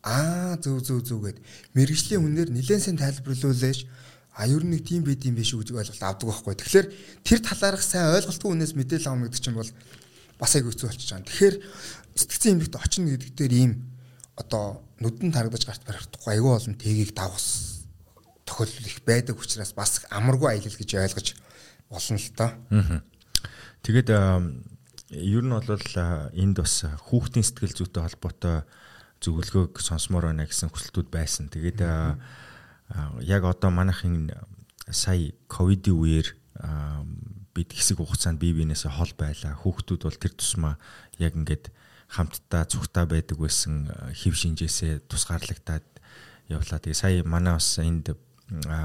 Speaker 2: аа зөв зөв зөв гэд мэрэгжлийн хүнээр нэлээд сайн тайлбарлуулж а ер нь нэг тийм байд юм биш үү гэж ойлголт авдаг байхгүй тэгэхээр тэр талаарх сайн ойлголтгүй хүнээс мэдээлэл авах гэдэг чинь бол бас айгүй хэцүү болчихж байгаа. Тэгэхээр сэтгцэн эмэгт очно гэдэг дээр ийм одоо нүдэн тарагдаж гарт барихдахгүй айгүй олон тэгийг давс тохиолдол их байдаг учраас бас амаргүй аялал гэж ойлгож болно л доо.
Speaker 1: Тэгээд ер нь бол энд бас хүүхдийн сэтгэл зүйтэй холбоотой зөвлөгөөг сонсомоор байна гэсэн хүсэлтүүд байсан. Тэгээд яг одоо манайхын сая ковидын үеэр бид хэсэг хугацаанд бие биенээсээ хол байлаа. Хүүхдүүд бол тэр тусмаа яг ингээд хамтдаа цугтаа байдаг байсан хэв шинжээсээ тусгаарлагдаад явлаа. Тэгээ сая манай бас энд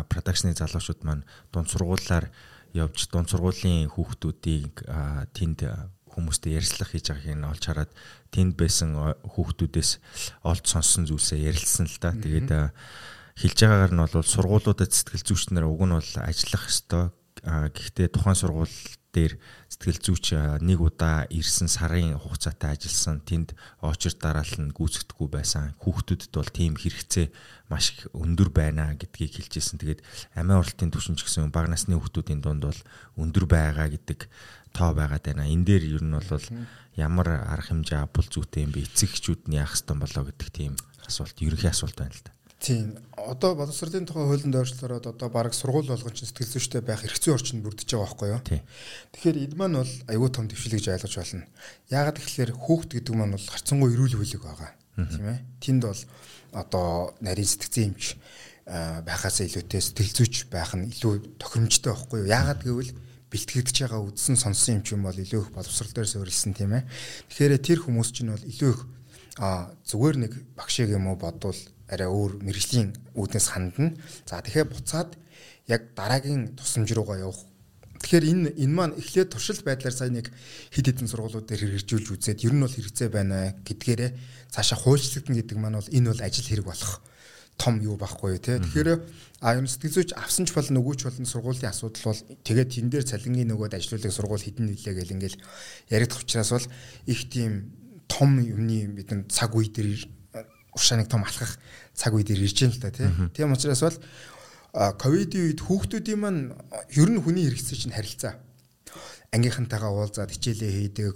Speaker 1: продакшны залуучууд маань дунд сургуулаар явж дунд сургуулийн хүүхдүүдийг тэнд хүмүүстэй ярилцлага хийж байгааг нь олж хараад тэнд байсан хүүхдүүдээс олж сонссон зүйлсээ ярилцсан л да. Тэгээд хэлж байгаагаар нь бол сургуулиудад сэтгэл зүйчнэр уг нь бол ажиллах ёстой. Гэхдээ тухайн сургууль дээр сэтгэл зүйч нэг удаа ирсэн сарын хугацаатай ажилласан тэнд очир дараалал нь гүйцэтгэхгүй байсан хүүхдүүдэд бол тийм хэрэгцээ маш их өндөр байна гэдгийг хэлжсэн. Тэгээд амиа оролтын түвшин ч гэсэн бага насны хүүхдүүдийн дунд бол өндөр байгаа гэдэг тоо байгаад байна. Энэ дээр ер нь бол ямар арга хэмжээ авбал зүйтэй юм бэ? Эцэг эхчүүд нь яах ёстой болоо гэдэг тийм асуулт, ерөнхий асуулт байна л да.
Speaker 2: Тийм. Одоо боловсролын тухай хуулинд ойрчлоод одоо баг сургууль болгон чинь сэтгэл зүйчтэй байх хэрэгцээ орчинд бүрдэж байгаа байхгүй юу? Тэгэхээр энэ маань бол аюул том төвшил гэж ойлгож байна. Яагаад гэвэл хүүхд гэдэг маань бол харцангуй эрүүл хүлэг байгаа. Тийм ээ. Тэнд бол одоо нарийн сэтгцэн эмч байхаас илүүтэй сэтгэл зүйч байх нь илүү тохиромжтой байхгүй юу? Яагаад гэвэл бэлтгэгдэж байгаа үдсэн сонссон юм ч юм бол илүү их боловсрол дээр суурилсан тийм ээ. Тэгэхээр тэр хүмүүс чинь бол илүү их а зүгээр нэг багшиг юм уу бодвол арай өөр мэрэгжлийн үүднээс хандна. За тэгэхээр буцаад яг дараагийн тусламж руугаа явах. Тэгэхээр энэ энэ маань эхлээд туршилт байдлаар сая нэг хид хідэн сургуулиуд дээр хэрэгжүүлж үзээд ер нь бол хэрэгцээ байна гэдгээрээ цаашаа хуульчлагдана гэдэг маань бол энэ бол ажил хэрэг болох том юу байхгүй тий. Тэгэхээр а юм сэтгэл зүйч авсан ч болно нөгөөч болно сургуулийн асуудал бол тэгээд тэн дээр цалингийн нөгөөд ажиллуулах сургууль хідэн нэлээ гэл ингээл яригдах учраас бол их тийм том юмны бидэн цаг үе дээр уршааныг том алхах цаг үе дээр ирж байна л да тий. Тийм учраас бол ковидын үед хүүхдүүдийн маань ер нь хүний хэрэгцээ чинь харилцаа. Ангийнхантайгаа уулзаад хичээлээ хийдэг,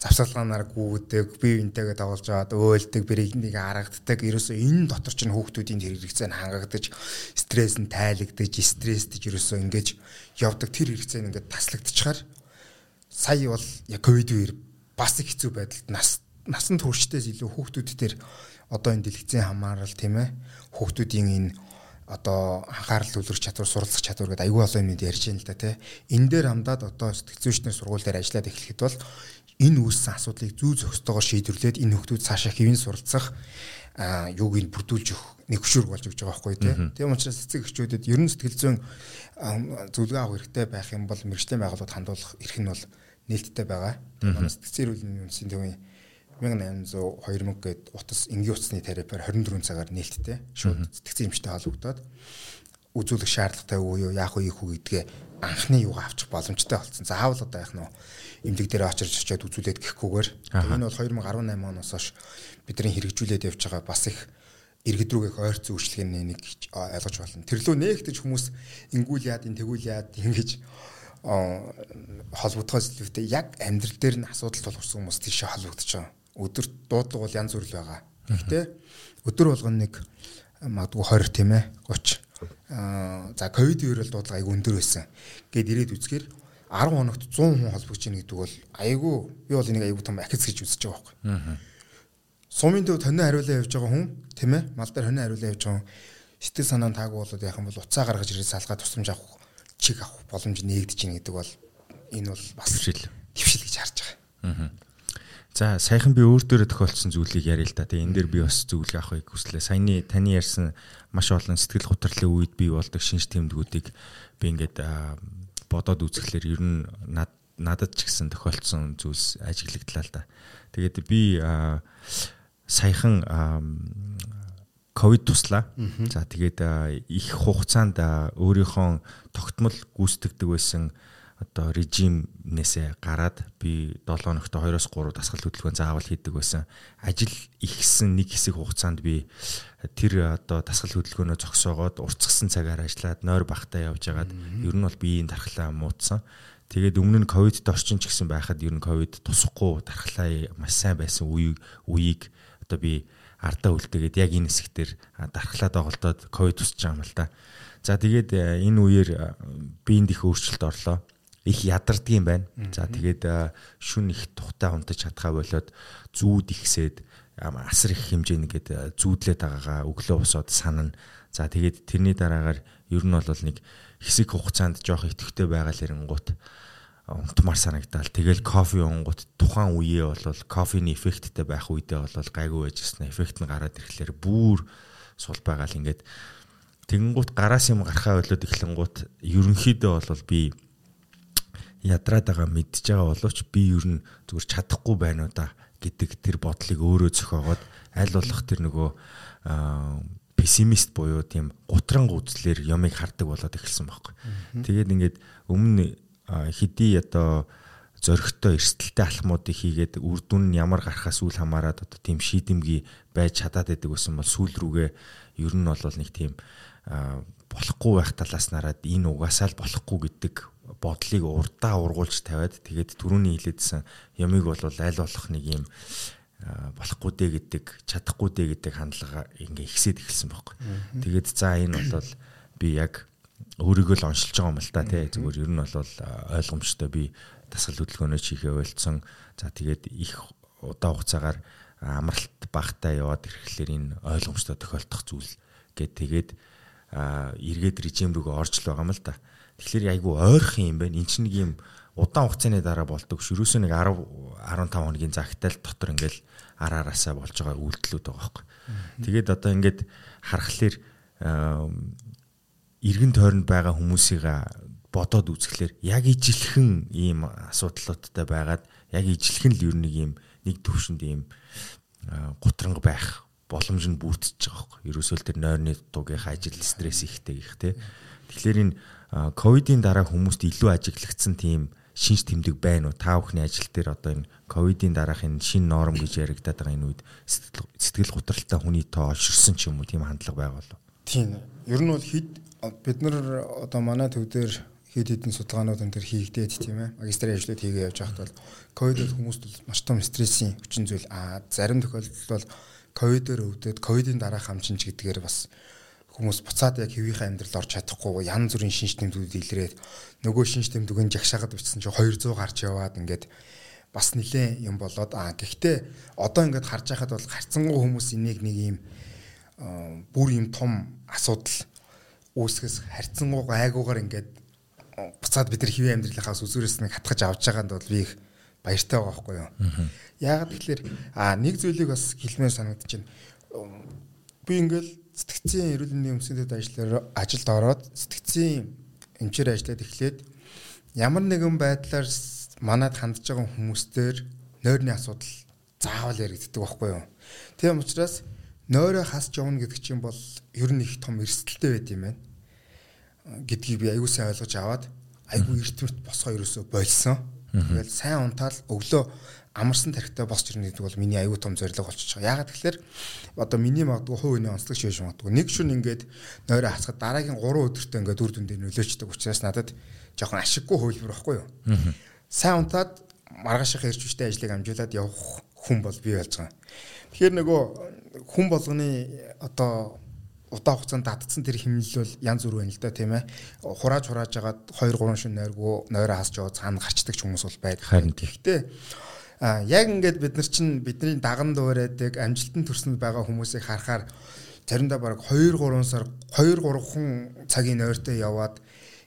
Speaker 2: завсалгаанаар гүйдэг, бие биентэйгээ тоглож аваад өөлдөг, бэрийг харагддаг. Ерөөсөө энэ дотор чинь хүүхдүүдийн хэрэгцээ нь хангагдаж, стресс нь тайлагдаж, стресстэй ерөөсөө ингэж явдаг тэр хэрэгцээ нь ингээд таслагдчихаар сая бол яг ковид үеэр бас их хэцүү байдалд нас насанд хүрчтээс илүү хүүхдүүд төр одоо энэ дэлгэцийн хамаарал тийм ээ хүүхдүүдийн энэ одоо анхаарал төвлөрөх чадвар суралцах чадвар гэдэг аюул олон юмуд ярьж байна л да тий. Энэ дээр хамдаад одоо сэтгцүүчнэр сургууль дээр ажиллаад эхлэхэд бол энэ үүссэн асуудлыг зүү зохистойгоор шийдвэрлээд энэ хүмүүс цаашаа хэвэн суралцах а юуг нь бүрдүүлж өгөх нэг хөшүүрг болж өгч байгаа байхгүй тий. Тийм учраас эцэг эхчүүдэд ер нь сэтгэл зүйн зөвлөгөө авах хэрэгтэй байх юм бол мэрэгчлийн байгууллагад хандуулах эрх нь бол нээлттэй байгаа. Тэгээд сэтгцэн эрүүл мэндийн үндэсний төвийн 1800 2000 гээд утас энгийн утасны терапиар 24 цагаар нээлттэй шууд сэтгцэн эмчтэй холбогдоод үзүүлэх шаардлагатай үе юу яах вэ хүү гэдгээ анхны юугаа авчих боломжтой болсон. Заавал одоо яах нь эмнэлэг дээр очирч очиод үзүүлээд гэхгүйгээр энэ бол 2018 оноос хойш бидний хэрэгжүүлээд явж байгаа бас их иргэд рүүгээ ойрц үйлчлэгийн нэг ойлгож байна. Тэрлөө нээгдэж хүмүүс ингүүл яад, тэгүүл яад ингэж холбогдохоос илүүтэй яг амьдрал дээр нь асуудал тулгарсан хүмүүс тийшээ холбогдож байгаа. Өдөрт дуудлага бол янз бүр л байгаа. Гэхдээ өдөр болгоно нэг магадгүй 20 тийм ээ 30 аа за ковид үеэрэл дуудлага айгүй өндөр байсан. Гээд ирээд үзэхээр 10 хоногт 100 хүн холбогдож ийн гэдэг бол айгүй би бол энийг айгүй том ахиц гэж үзэж байгаа байхгүй. Аа. Сумын төв тонио хариулаа явж байгаа хүн тийм ээ мал дээр хонио хариулаа явж байгаа хүн сэтгэл санаа нь таагүй болоод яхан бол уцаа гаргаж ирээд салгаа тусламж авах чиг авах боломж нээгдэж ийн гэдэг бол энэ бол бас
Speaker 1: твшил
Speaker 2: гэж харж байгаа.
Speaker 1: Аа. За саяхан би өөр дөрөө тохиолдсон зүйлийг яриа л да. Тэгээ энэ дээр би бас зөвлөгөө авахыг хүслээ. Саяны таны ярьсан маш олон сэтгэл гутралын үед бий болдог шинж тэмдгүүдийг би ингээд бодоод үзэхлээр ер нь над надад ч гэсэн тохиолдсон зүйлс ажиглагдлаа л да. Тэгээд би саяхан ковид туслаа. За тэгээд их хугацаанд өөрийнхөө тогтмол гүйцэтгэдэг байсан одоо режимнээсээ гараад би 7 хоногт 2-оос 3 дасгал хөдөлгөөн заавал хийдэг байсан. Ажил ихсэн нэг хэсэг хугацаанд би тэр одоо дасгал хөдөлгөөнөө зогсоогоод уртсгсан цагаар ажиллаад нойр бахтай явж агаад ер нь бол биеийн дархлаа муудсан. Тэгээд өмнө нь ковидд орчин ч гэсэн байхад ер нь ковид тусахгүй дархлаа маш сайн байсан үеийг үеийг одоо би ардаа үлдээгээд яг энэ хэсэгтэр дархлаа доголдоод ковид тусч байгаа юм л та. За тэгээд энэ үеэр биеинд их өөрчлөлт орлоо их ядардаг юм байна. За тэгээд шүн их тухтай унтаж чадхаа болоод зүүд ихсээд асар их хэмжээнд ингээд зүүдлээд байгаагаа өглөө босоод санана. За тэгээд тэрний дараагаар ер нь бол нэг хэсэг хугацаанд жоох итгэвтэй байгаа л ирэнгуут унтмаар санагдаал. Тэгэл кофе уунгууд тухайн үеэ бол кофений эффекттэй байх үедээ бол гайгүй байж гисэн. Эффект нь гараад ирэхлээр бүр сул байгаа л ингээд тэгэнгუთ гараас юм гарахаа болоод эхлэнгуут ерөнхийдөө бол би ядраад байгаа мэдж байгаа боловч би ер нь зүгээр чадахгүй байна уу да гэдэг тэр бодлыг өөрөө зохиогоод аль болох тэр нөгөө пессимист буюу тийм гутран үзлэр ямыг хардаг болоод эхэлсэн байхгүй. Тэгээд ингээд өмнө хэдий одоо зөрөгтэй эрсдэлтэй алхмуудыг хийгээд үр дүн нь ямар гарахаас үл хамааран одоо тийм шийдэмгий байж чадаад байдаг гэсэн бол сүүл рүүгээ ер нь бол нэг тийм болохгүй байх талаас нараад энэ угаасаа л болохгүй гэдэг бодлыг урдаа ургуулж тавиад тэгээд түрүүний хилээдсэн ямиг бол аль болох нэг юм болохгүй дээ гэдэг чадахгүй дээ гэдэг хандлага ингээ ихсээд эхэлсэн байхгүй. Тэгээд за энэ бол би яг өөрийгөө л оншилж байгаа юм л та тий зүгээр ер нь бол ойлгомжтой би дасгал хөдөлгөөнөө чихээ ойлцсон. За тэгээд их удаа хугацаагаар амралт багтаа яваад ирэхлээр энэ ойлгомжтой тохиолдох зүйл гэд тэгээд эргээд режим рүүгээ орж л байгаа юм л та. Тэгэхээр айгүй ойрхон юм байна. Энд чинь нэг юм удаан хугацааны дараа болдог ш. Ерөөсөө нэг 10 15 хоногийн загтайл дотор ингээл ар араасаа болж байгаа үйлдэлүүд байгаа байхгүй. Тэгээд одоо ингээд харахаар эргэн тойронд байгаа хүмүүсийг бодоод үзэхлээр яг ижилхэн ийм асуудлуудтай байгаад яг ижилхэн л ер нь ийм нэг төвшөнд ийм гутранг байх боломж нь бүрдэж байгаа байхгүй. Ерөөсөө л тэр нойрны дугийнхаа ажил стресс ихтэй их те. Тэгэхээр энэ ковидын дараа хүмүүст илүү ажиглагдсан тийм шинж тэмдэг байна уу? Та бүхний ажил дээр одоо энэ ковидын дараах энэ шин норм гэж яригадаад байгаа энэ үед сэтгэл готролтой хүний тоо олширсан ч юм уу тийм хандлага байгаа болов.
Speaker 2: Тийм. Ер нь бол хэд бид нар одоо манай төв дээр хэд хэдэн судалгаанууд энэ төр хийгдээд тийм ээ. Магистрийн ажлууд хийгээ явж байхад бол ковидод хүмүүст бол маш том стрессийн хүчин зүйл аа зарим тохиолдолд бол ковидээр өвдөд ковидын дараах хамчинч гэдгээр бас хүмүүс буцаад яг хэвийнхээ амьдрал орж чадахгүй янз бүрийн шинж тэмдгүүд илрээд нөгөө шинж тэмдгэн жагшаагаад бичсэн чинь 200 гарч яваад ингээд бас нилээн юм болоод аа гэхдээ одоо ингээд харж байхад бол гарцсангуу хүмүүс энийг нэг юм бүр юм том асуудал үүсгэс харьцангуй айгуугаар ингээд буцаад бид нар хэвийн амьдралынхаас үзүүрээс нэг хатгаж авч байгаанд бол би их баяртай байгаа байхгүй юу. Яагаад тэгэхээр аа нэг зүйлийг бас хэлмээр байна. Би ингээл сэтгцийн эрүүл мэндийн өмсгөдөд ажиллаар ажилд ороод сэтгцийн эмчээр ажиллаад эхлээд ямар нэгэн байдлаар манад хандж байгаа хүмүүстээр нойрны асуудал заавал яригддаг байхгүй юу. Тийм учраас нойроо хасж явна гэдэг чинь бол ер нь их том эрсдэлтэй байд юм байна. гэдгийг би аягүй сайн ойлгож аваад аягүй эртмэрт босгоо ерөөсөө болсон. Тэгэл сайн унтаал өглөө амарсан тархитай босч ирнэ гэдэг бол миний аюу тум зорилго болчихж байгаа. Ягаад тэгэхээр одоо миний магадгүй хувь хүний онцлог шийж магадгүй. Нэг шүн ингээд нойроо хасахад дараагийн 3 өдөртөө ингээд үр дүндээ нөлөөчдөг учраас надад жоохон ашиггүй хөвлөр байхгүй юу? Сайн унтаад маргааших ирж хүчтэй ажлыг амжуулаад явах хүн бол бий болж байгаа. Тэгэхээр нөгөө хүн болгоны одоо удаан хугацаанд татцсан тэр хэмнэл бол янз бүр байна л да тийм ээ. Хурааж хурааж жагаад 2 3 шин нойргоо нойроо хасч яваад цаана гарчдаг хүмүүс бол байдаг.
Speaker 1: Харин
Speaker 2: гэхдээ яг ингээд бид нар чинь бидний даган дуурайдаг амжилтанд төрсөнд байгаа хүмүүсийг харахаар заримдаа баг 2 3 сар 2 3 хүн цагийн нойртой яваад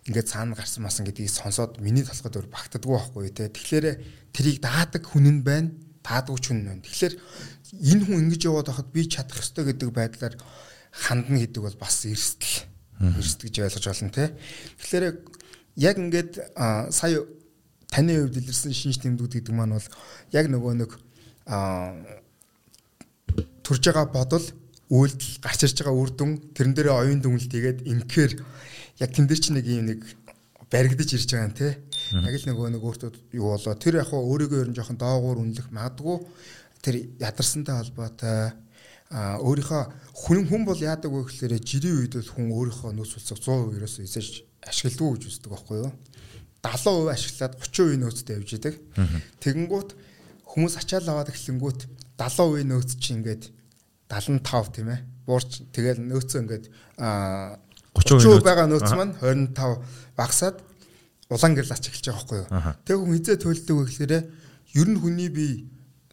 Speaker 2: ингээд цаана гарсан масан гэдгийг сонсоод миний толгойд өөр багтдаггүй байхгүй те. Тэгэхээр трийг даадаг хүн нь байна, таадагч хүн нь байна. Тэгэхээр энэ хүн ингэж яваад байхад би чадах ёстой гэдэг байдлаар хандна гэдэг бол бас эрсдэл. Эрсдэл гэж ойлгож байна те. Тэгэхээр яг ингээд сая таны хувьд илэрсэн шинж тэмдгүүд гэдэг маань бол яг нөгөө нэг төрж байгаа бодол үйлдэл гарч ирж байгаа үр дүн тэрэн дээрээ оюун дүнэлт хийгээд инхээр яг тэн дээр чи нэг юм нэг баригдаж ирж байгаа юм те. Яг л нөгөө нэг өөртөө юу болоо. Тэр яг өөрийгөө ер нь жоохон доогуур үнэлэх магадгүй. Тэр ядарсантай холбоотой. А өөрийнхөө хүн хүн бол яадаг вэ гэхээр жирийн үед бол хүн өөрийнхөө нөөц болцох 100% ерөөсөө эсэж ашигладаг гэж үздэг байхгүй юу 70% ашиглаад 30% нөөцтэй явж идэг. Тэгэнгүүт хүмүүс ачаал аваад эхлэнгүүт 70% нөөц чи ингээд 75 тийм ээ. Буурч тэгэл нөөцөө ингээд 30% байгаа нөөц маань 25 багасаад улаан гэрэл ач эхэлж байгаа байхгүй юу. Тэг хүн хизээ төлдөг вэ гэхээр ер нь хүний бие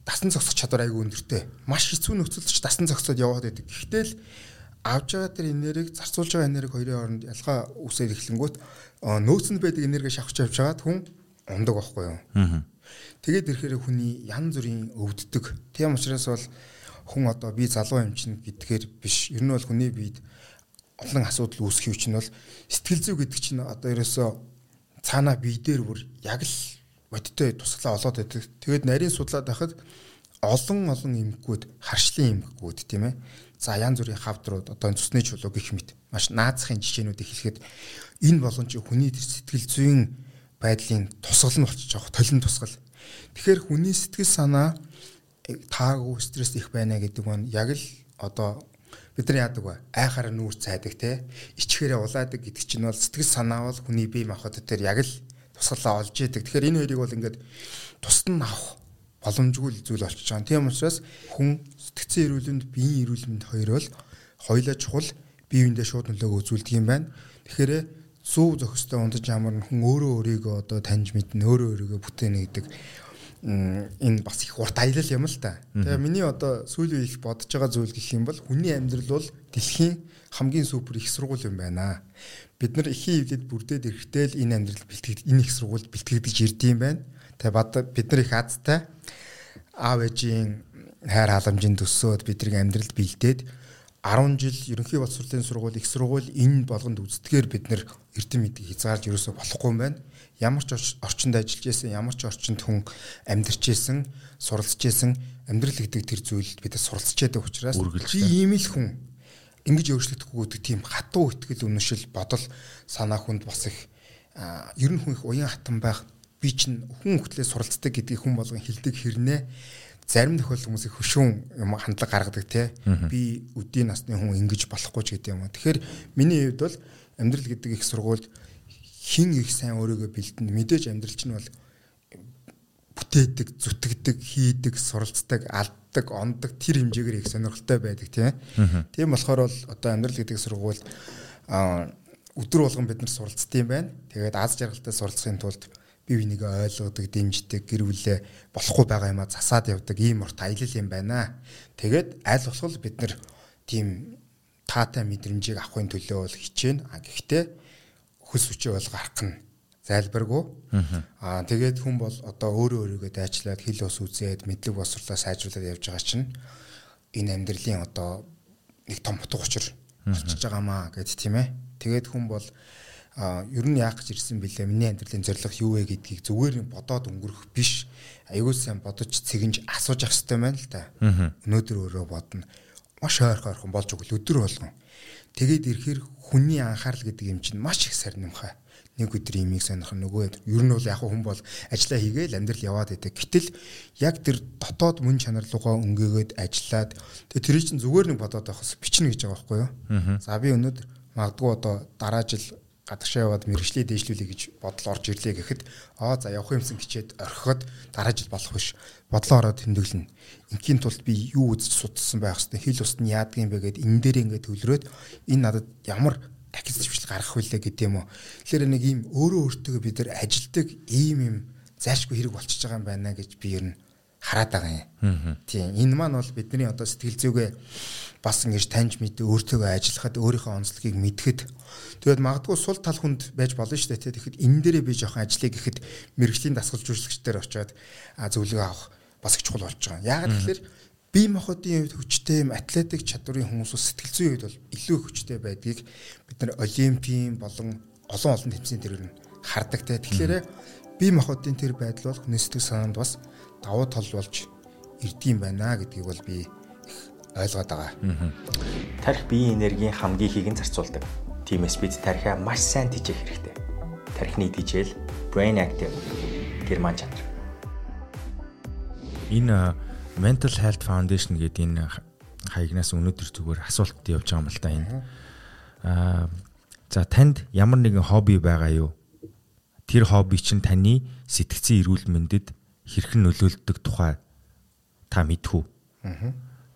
Speaker 2: дасан зогсох чадвар айгүй өндөртэй. Маш хэцүү нөхцөлд ч дасан зогсоод яваад байдаг. Гэхдээ л авж байгаа тэр энергийг зарцуулж байгаа энерги хоёрын хооронд ялгаа үсээр эхлэнгүүт нөөцөнд байдаг энерги шавхч явж байгаад хүн ундаг байхгүй юу. Тэгээд ирэхээр хүний янз бүрийн өвддөг. Тийм учраас бол хүн одоо би залуу юм чинь гэдгээр биш. Ер нь бол хүний биед олон асуудал үүсэх юм чинь бол сэтгэл зүй гэдэг чинь одоо ерөөсөө цаана бие дээр бүр яг л бодиттой тусгалаа олоод байдаг. Тэгээд нарийн судлаад байхад олон олон эмгэгүүд харшлын эмгэгүүд тийм ээ За янз бүрийн хавдрууд одоо цусны чулуу гэх мэт маш наазахын жишээнүүдийг хэлэхэд энэ болон чи хүний сэтгэл зүйн байдлын тусгал нь болчихж байгаа толин тусгал. Тэгэхээр хүний сэтгэл санаа э, таагүй стресс их байна гэдэг нь яг л одоо бид нар яадаг вэ? Айхаараа нүүр цайдаг те ичхээрээ улаадаг гэдэг чинь бол сэтгэл санаа бол хүний бие махбод дээр яг л тусгалаа олж идэг. Тэгэхээр энэ хоёрыг бол ингээд тусад нь авах боломжгүй зүйл болчихж байгаа. Тийм учраас хүн сэтгцэн эрүүлэнд биеийн эрүүл мэнд хоёр бол хоёлаа чухал бие биендээ шууд нөлөөгөө үзүүлдэг юм байна. Тэгэхээр зөв зохистой ундаж ямар хүн өөрөө өөрийгөө одоо таньж мэднэ, өөрөө өөрийгөө бүтээнэ гэдэг энэ бас их урт аялал юм л та. Тэгээ миний одоо сүүлийн их бодож байгаа зүйл гэх юм бол хүний амьдрал бол дэлхийн хамгийн супер их сургууль юм байна. Бид нар ихийн хөвдөд бүрдээд ирэхдээ л энэ амьдрал бэлтгэж энэ их сургуульд бэлтгэгдэж ирдэм байна. Тэгээ бид нар их азтай. Аав ээжийн хайр халамжийн төсөөд бидний амьдралд бэлдээд 10 жил ерөнхий боловсролын сургууль их сургууль энэ болгонд үздгээр бид нэр эрдэм мэдгийг хязгаарж ерөөсө болохгүй юм байна. Ямар ч орчинд ажиллаж исэн, ямар ч орчинд хүн амьдарч исэн, суралцж исэн амьдрал гэдэг тэр зүйлд бид суралцж байдаг учраас би ийм л хүн. Ингэж өөрчлөгдөхгүй гэдэг тийм хатуу ихтгэл үнэшил бодол санаа хүнд бас их ер нь хүн их уян хатан байх би чинь хүн хөлтлээ суралцдаг гэдгийг хүн болгон хилдэг хэрнээ зарим тохиолдол хүмүүс их хөшүүн юм хандлага гаргадаг те би өдийн насны хүн ингэж болохгүй ч гэдэг юм. Тэгэхээр миний хувьд бол амьдрал гэдэг их сургуульд хин их сайн өөрийгөө бэлдэнд мэдээж амьдрал чинь бол бүтээдэг, зүтгэдэг, хийдэг, суралцдаг, алддаг, ондог тэр хэмжээгээр их сонирхолтой байдаг тийм. Тийм болохоор бол одоо амьдрал гэдэг сургуульд өдөр болгон бид нар суралцдаг юм байна. Тэгээд аз жаргалтай суралцахын тулд бие бинийгээ ойлгодог, дэмждэг, гэр бүлээ болохгүй байгаа юм а засаад явдаг ийм урт аялал юм байна. Тэгээд аль болох бид нар тийм таатай мэдрэмжийг авахын төлөө бол хичээнэ. А гэхдээ хөс хүчээ бол гарах нь зайлбаргүй. Аа тэгээд хүн бол одоо өөрөө өөрийгөө дайчлаад хил ус үзээд мэдлэг босрлоо сайжруулад явж байгаа чинь энэ амьдралын одоо нэг том утга учир болчихж байгаамаа гэд тийм ээ. Тэгээд хүн бол ер нь яах гэж ирсэн бэлээ? Миний амьдралын зорилго юу вэ гэдгийг зүгээр бодоод өнгөрөх биш. Аягүй сайн бодож цэгэнж асууж ах хэрэгтэй байна л да. Өнөөдөр өөрөө бодно. Маш ойрхон ойрхон болж өгөл. Өдөр болгон тэгээд ирэхээр хүний анхаарал гэдэг юм чинь маш их сарнимхай нэг өдөр имийг сонирх нөгөө ер нь бол яг хүн бол ажиллаа хийгээл амьдрал яваад байдаг. Гэтэл яг тэр дотоод мөн чанар руугаа өнгөгээд ажиллаад тэгээ тэр чинь зүгээр нэг бодоод байхс бичнэ гэж байгаа байхгүй юу. За би өнөөдөр магадгүй одоо дараа жил гадагшаа яваад мэрэгчлээ дээшлүүлэе гэж бодол орж ирлээ гэхэд аа за явах юмсан хичээд орхиход дараа жил болох биш. Бодлоо ороод тэмдэглэнэ. Инхийн тулд би юу үзэж судалсан байх хэвээр хил устд нь яадаг юм бэ гэд энэ дээр ингээд төлрөөд энэ надад ямар дахиж зөвшөл гаргах вүлээ гэдэг юм уу. Тэгэхээр нэг ийм өөрөө өөртөө бид нар ажилдаг ийм юм зайлшгүй хэрэг болчихж байгаа юм байна гэж би ер нь хараад байгаа юм. Тийм энэ маань бол бидний одоо сэтгэл зүгээ бас ингэж таньж мэдээ өөртөөгөө ажиллахад өөрийнхөө онцлогийг мэдхэд тэгээд магадгүй сул тал хүнд байж болно шүү дээ. Тэгэхэд энэ дээрээ би жоохон ажиллая гэхэд мэрэгжлийн дасгал жуулчдаар очиод зөвлөгөө авах бас их чухал болж байгаа. Яагаад гэвэл бие махбодын хувьд хүчтэй юм атлетик чадварын хүмүүс сэтгэл зүйн хувьд бол илүү хүчтэй байдгийг бид нар олимпийн болон олон олон тэмцээний дээр нь хардаг те. Тэгэхээр бие махбодын тэр байдал бол сэтгэл санаанд бас давуу тал болж ирдэм байна гэдгийг бол би ойлгоод байгаа.
Speaker 3: Тарих биеийн энергийн хамгийн ихийг нь зарцуулдаг. Тиймээс бид тарихаа маш сайн тижээх хэрэгтэй. Тарихны тижэл Brain Active герман чанар.
Speaker 1: Энэ Mental Health Foundation гэдэг энэ хаягнаас өнөөдөр зүгээр асуулт явж байгаа юм л да энэ. Аа за танд ямар нэгэн хобби байгаа юу? Тэр хобби чинь таны сэтгцэн эрүүл мэндэд хэрхэн нөлөөлдөг тухай та мэдхүү.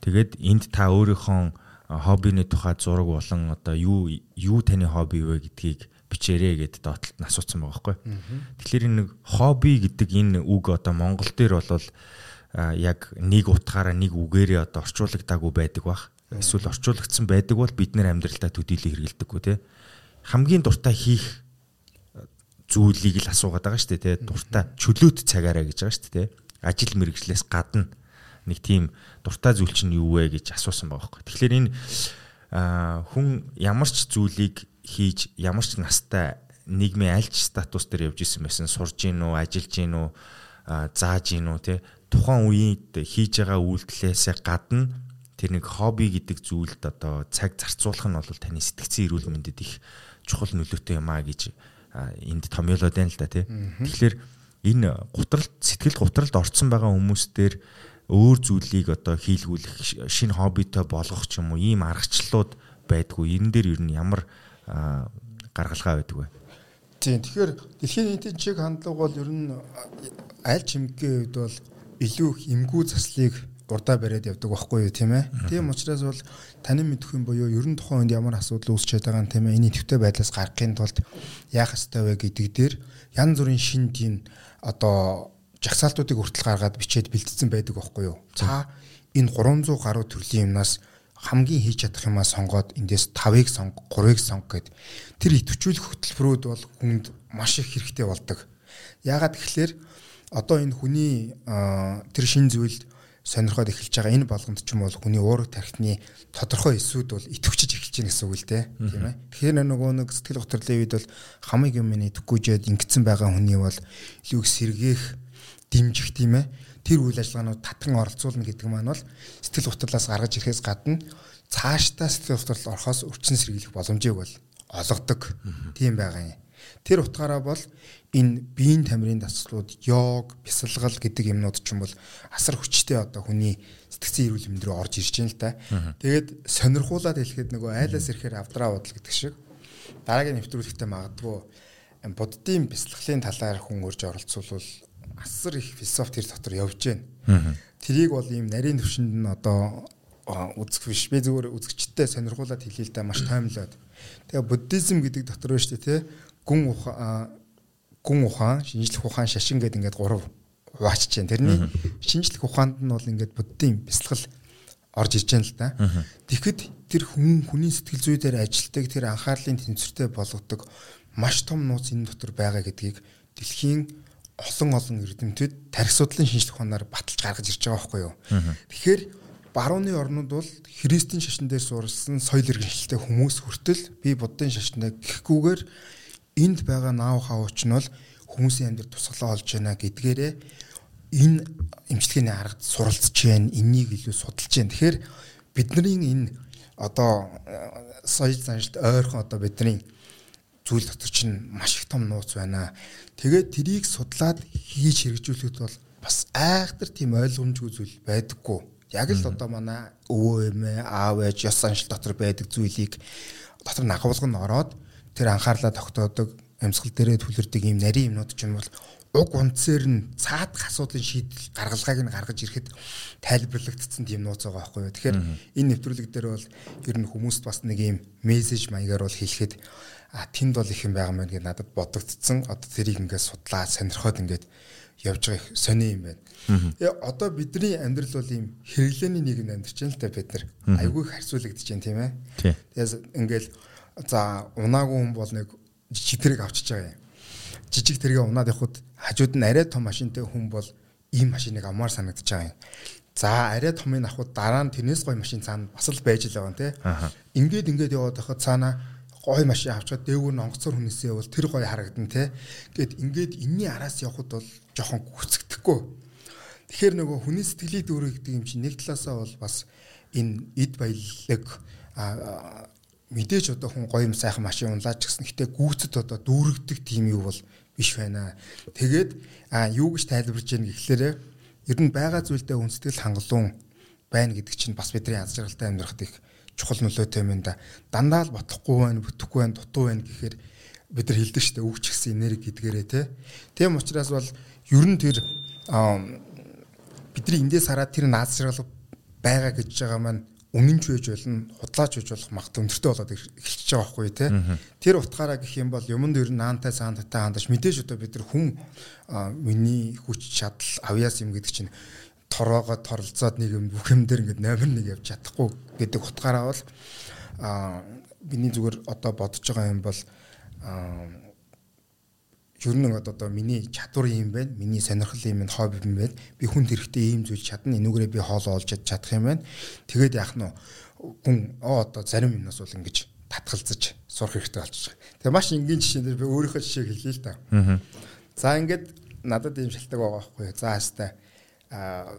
Speaker 1: Тэгээд энд та өөрийнхөө хоббины тухай зураг болон одоо юу юу таны хобби вэ гэдгийг бичээрэй гэд доотлолт нь асуусан байгаа байхгүй. Тэгэхээр энэ хобби гэдэг энэ үг одоо монгол дээр бол яг нэг утгаараа нэг үгээрээ одоо орчуулагдаагүй байдаг бах. Эсвэл орчуулагдсан байдаг бол бид нэр амьдралдаа төдийлөн хэрэгэлдэггүй те. Хамгийн дуртай хийх зүйлийг л асуугаад байгаа шүү дээ те. Дуртай чөлөөт цагаараа гэж байгаа шүү дээ те. Ажил мэргэжлээс гадна нэг тийм дуртай зүйл чинь юу вэ гэж асуусан байгаа байхгүй. Тэгэхээр энэ хүн ямар ч зүйлийг хийж ямар ч настай нийгмийн аль ч статус дээр явж исэн байсан сурж гин үү ажиллаж гин үү зааж гин үү те тухайн үед хийж байгаа үйлдэлээс гадна тэр нэг хобби гэдэг зүйлд одоо цаг зарцуулах нь бол таны сэтгцэн эрүүл мэндэд их чухал нөлөөтэй юм а гэж энд томьёолоод байна л да тий. Тэгэхээр энэ гутралд сэтгэл гутралд орцсон байгаа хүмүүстээр өөр зүйлийг одоо хийлгүүлэх шинэ хоббитой болгох ч юм уу ийм аргачлалууд байдгүй. Энэ дээр ер нь ямар гаргалгаа байдаг вэ?
Speaker 2: Тийм. Тэгэхээр дэлхийн нийтийн чиг хандлага бол ер нь аль чимгийн үед бол илүү их эмгүү заслыг урдаа бариад явдаг байхгүй юу тийм ээ. Тийм учраас бол танин мэдэх юм буюу ерөн тухайн үед ямар асуудал үүсчээд байгаа юм тийм ээ. Эний төвтэй байдлаас гарахын тулд яах ёстой вэ гэдэг дээр янз бүрийн шин тийм одоо жагсаалтуудыг хүртэл гаргаад бичээд бэлтгэсэн байдаг байхгүй юу. За энэ 300 гаруй төрлийн юмнаас хамгийн хийж чадах юмаа сонгоод эндээс 5-ыг сонг, 3-ыг сонг гэд тэр итвчүүлэх хөтөлбөрүүд бол хүнд маш их хэрэгтэй болдог. Яагаад гэхэлэр одоо энэ хүний тэр шин зүйлд сонирхоод эхэлж байгаа энэ болгонд ч юм бол хүний уурах тархины тодорхой эсүүд бол итвчж эхэлж байна гэсэн үг л дээ тийм ээ. Тэгэхээр нөгөө нэг сэтгэл готрлын үед бол хамыг юм идэхгүйжээд ингэсэн байгаа хүний бол илүү сэргээх дэмжих тийм ээ. Тэр үйл ажиллагаанууд татан оролцуулна гэдэг маань бол сэтгэл готрлоос гаргаж ирэхээс гадна цаашдаа сэтгэл готрол орохоос өвчин сэргийлэх боломжийг бол олгодог тийм байгаа юм. Тэр утгаараа бол энэ биеийн тамирын дасгалууд, йог, бясалгал гэдэг юмнууд ч юм бол асар хүчтэй одоо хүний сэтгцэн эрүүл мэнд рүү орж ирж байна л та. Тэгээд сонирхуулаад хэлэхэд нөгөө айлаас ирэхээр авдраа бодол гэдэг шиг дараагийн нэвтрүүлэгтээ магадгүй буддийн бясалгалын талаар хүн урьж оролцуулвал асар их философи тэр дотор явж байна. Тэрийг бол ийм нарийн төвшөнд нь одоо үзэх биш. Би зүгээр үзэгчтэй сонирхуулаад хэлээ л да маш таймлаад. Тэгээ буддизм гэдэг дотор байна шүү дээ, тэ гүн ухаан гүн ухаан, шинжлэх ухаан, шашин гэдэг ингээд гурав хуваачж байна. Тэрний шинжлэх ухаанд нь бол ингээд буддийн бясалгал орж иж байна л да. Тэгэхэд тэр хүн хүний сэтгэл зүй дээр ажилтдаг тэр анхаарлын тэнцвэртэй болгодог маш том нууц энэ дотор байгаа гэдгийг дэлхийн олон олон эрдэмтэд тарих судлалын шинжлэх ухаанаар баталж гаргаж ирж байгаа байхгүй юу. Тэгэхээр барууны орнууд бол христийн шашин дээр суурилсан соёл иргэншилтэй хүмүүс хүртэл би буддын шашнаа гэхгүйгээр энд байгаа наав хавууч нь бол хүмүүсийн амьдрал тусгалаа олж байна гэдгээрээ энэ эмчилгээний аргад суралцж байна. Энийг илүү судалж байна. Тэгэхээр бидний энэ одоо соёл заншилт ойрхон одоо бидний зүйл дотор чинь маш их том нууц байна. Тэгээд трийг судлаад хийж хэрэгжүүлэхэд бол бас айхтар тийм ойлгомжгүй зүйл байдаггүй. Яг л одоо манай өвөө эмээ аав ээж ёс заншил дотор байдаг зүйлийг дотор нагуулгын ороод тэр анхаарлаа тогтоодог амьсгал дээрээ түлэрдэг ийм нарийн юмнууд ч юм бол уг унцээр нь цаадах асуудлын шийдэл гаргалгааг нь гаргаж ирэхэд тайлбарлагдсан тийм нууц байгаа байхгүй юу. Тэгэхээр энэ нэвтрүүлэг дээр бол ер нь хүмүүст бас нэг ийм мессеж маягаар бол хэлэхэд а тэнд бол их юм байгаа мэн гэж надад бодогдсон. Одоо тэрийг ингээд судлаа сонирхоод ингээд явж байгаа их сони юм байна. Тэгээ одоо бидний амьдрал бол ийм хэрэглээний нийгэм амьдарч байна л та бид нар. Айгүй харьцуулагдаж байна тийм ээ. Тэгээс ингээл за унаагүй хүн бол нэг жижиг тэрэг авчиж байгаа юм. Жижиг тэргээ унаад явхад хажууд нь арай том машинтай хүн бол ийм машиныг амаар санагдаж байгаа юм. За арай томыг авахд дараа нь тэрнээс гой машин цаана бас л байж л байгаа юм те. Ингээд ингээд яваад байхад цаана гой машин авчаад дээгүүр нь онгоцоор хүнээсээ бол тэр гой харагдан те. Гэт ингээд энэний араас явхад бол жоохон гүцэгдэхгүй. Тэгэхээр нөгөө хүний сэтгэлийг дүүргдэг юм чинь нэг талаасаа бол бас энэ эд баялаг мэдээж одоо хүн гоё юм сайхан машин унлаач гэсэн. Гэтэ гүйцэд одоо дүүргдэг тийм юу бол биш байна. Тэгээд юу гэж тайлбарж яах гэхлээрэ ер нь байгаа зүйлдээ үнсэтгэл хангалуун байна гэдэг чинь бас бидний аз жаргалтай амьдрахад их чухал нөлөөтэй юм да. Дандаа л ботохгүй байна, бүтэхгүй байна, дутуу байна гэхээр бид нар хэлдэг шүү дээ өгч гисэн энерги гэдгээрээ те. Тийм учраас бол ер нь тэр бидний эндээс хараад тэр наад жаргал байгаа гэж байгаа маань үнэнч байж болно, худлаач байж болох магадлал өндөртэй болоод эхэлчихэж байгаа байхгүй тий. Тэр утгаараа гэх юм бол юмд ер нь наантай цаантай хандаж мэдээж одоо бид нар хүн миний хүч чадал авьяас юм гэдэг чинь тороогоо торолцоод нэг юм бүх юм дээр ингээд номер нэг явж чадахгүй гэдэг утгаараа бол а миний зүгээр одоо бодож байгаа юм бол ер нь одоо миний чадвар юм байна. Миний сонирхол юм хобби юм байна. Би хүн хэрэгтэй ийм зүйл чадна. Энүүгээрээ би хоол олж чадах юм байна. Тэгээд яах нь хүн оо одоо зарим юмнаас бол ингэж татгалзаж сурах хэрэгтэй болчих. Тэгээ маш энгийн жишээн дээр би өөрийнхөө жишээг хэлье л да. За ингээд надад ийм шалтгаан байгаа байхгүй юу. За хаста а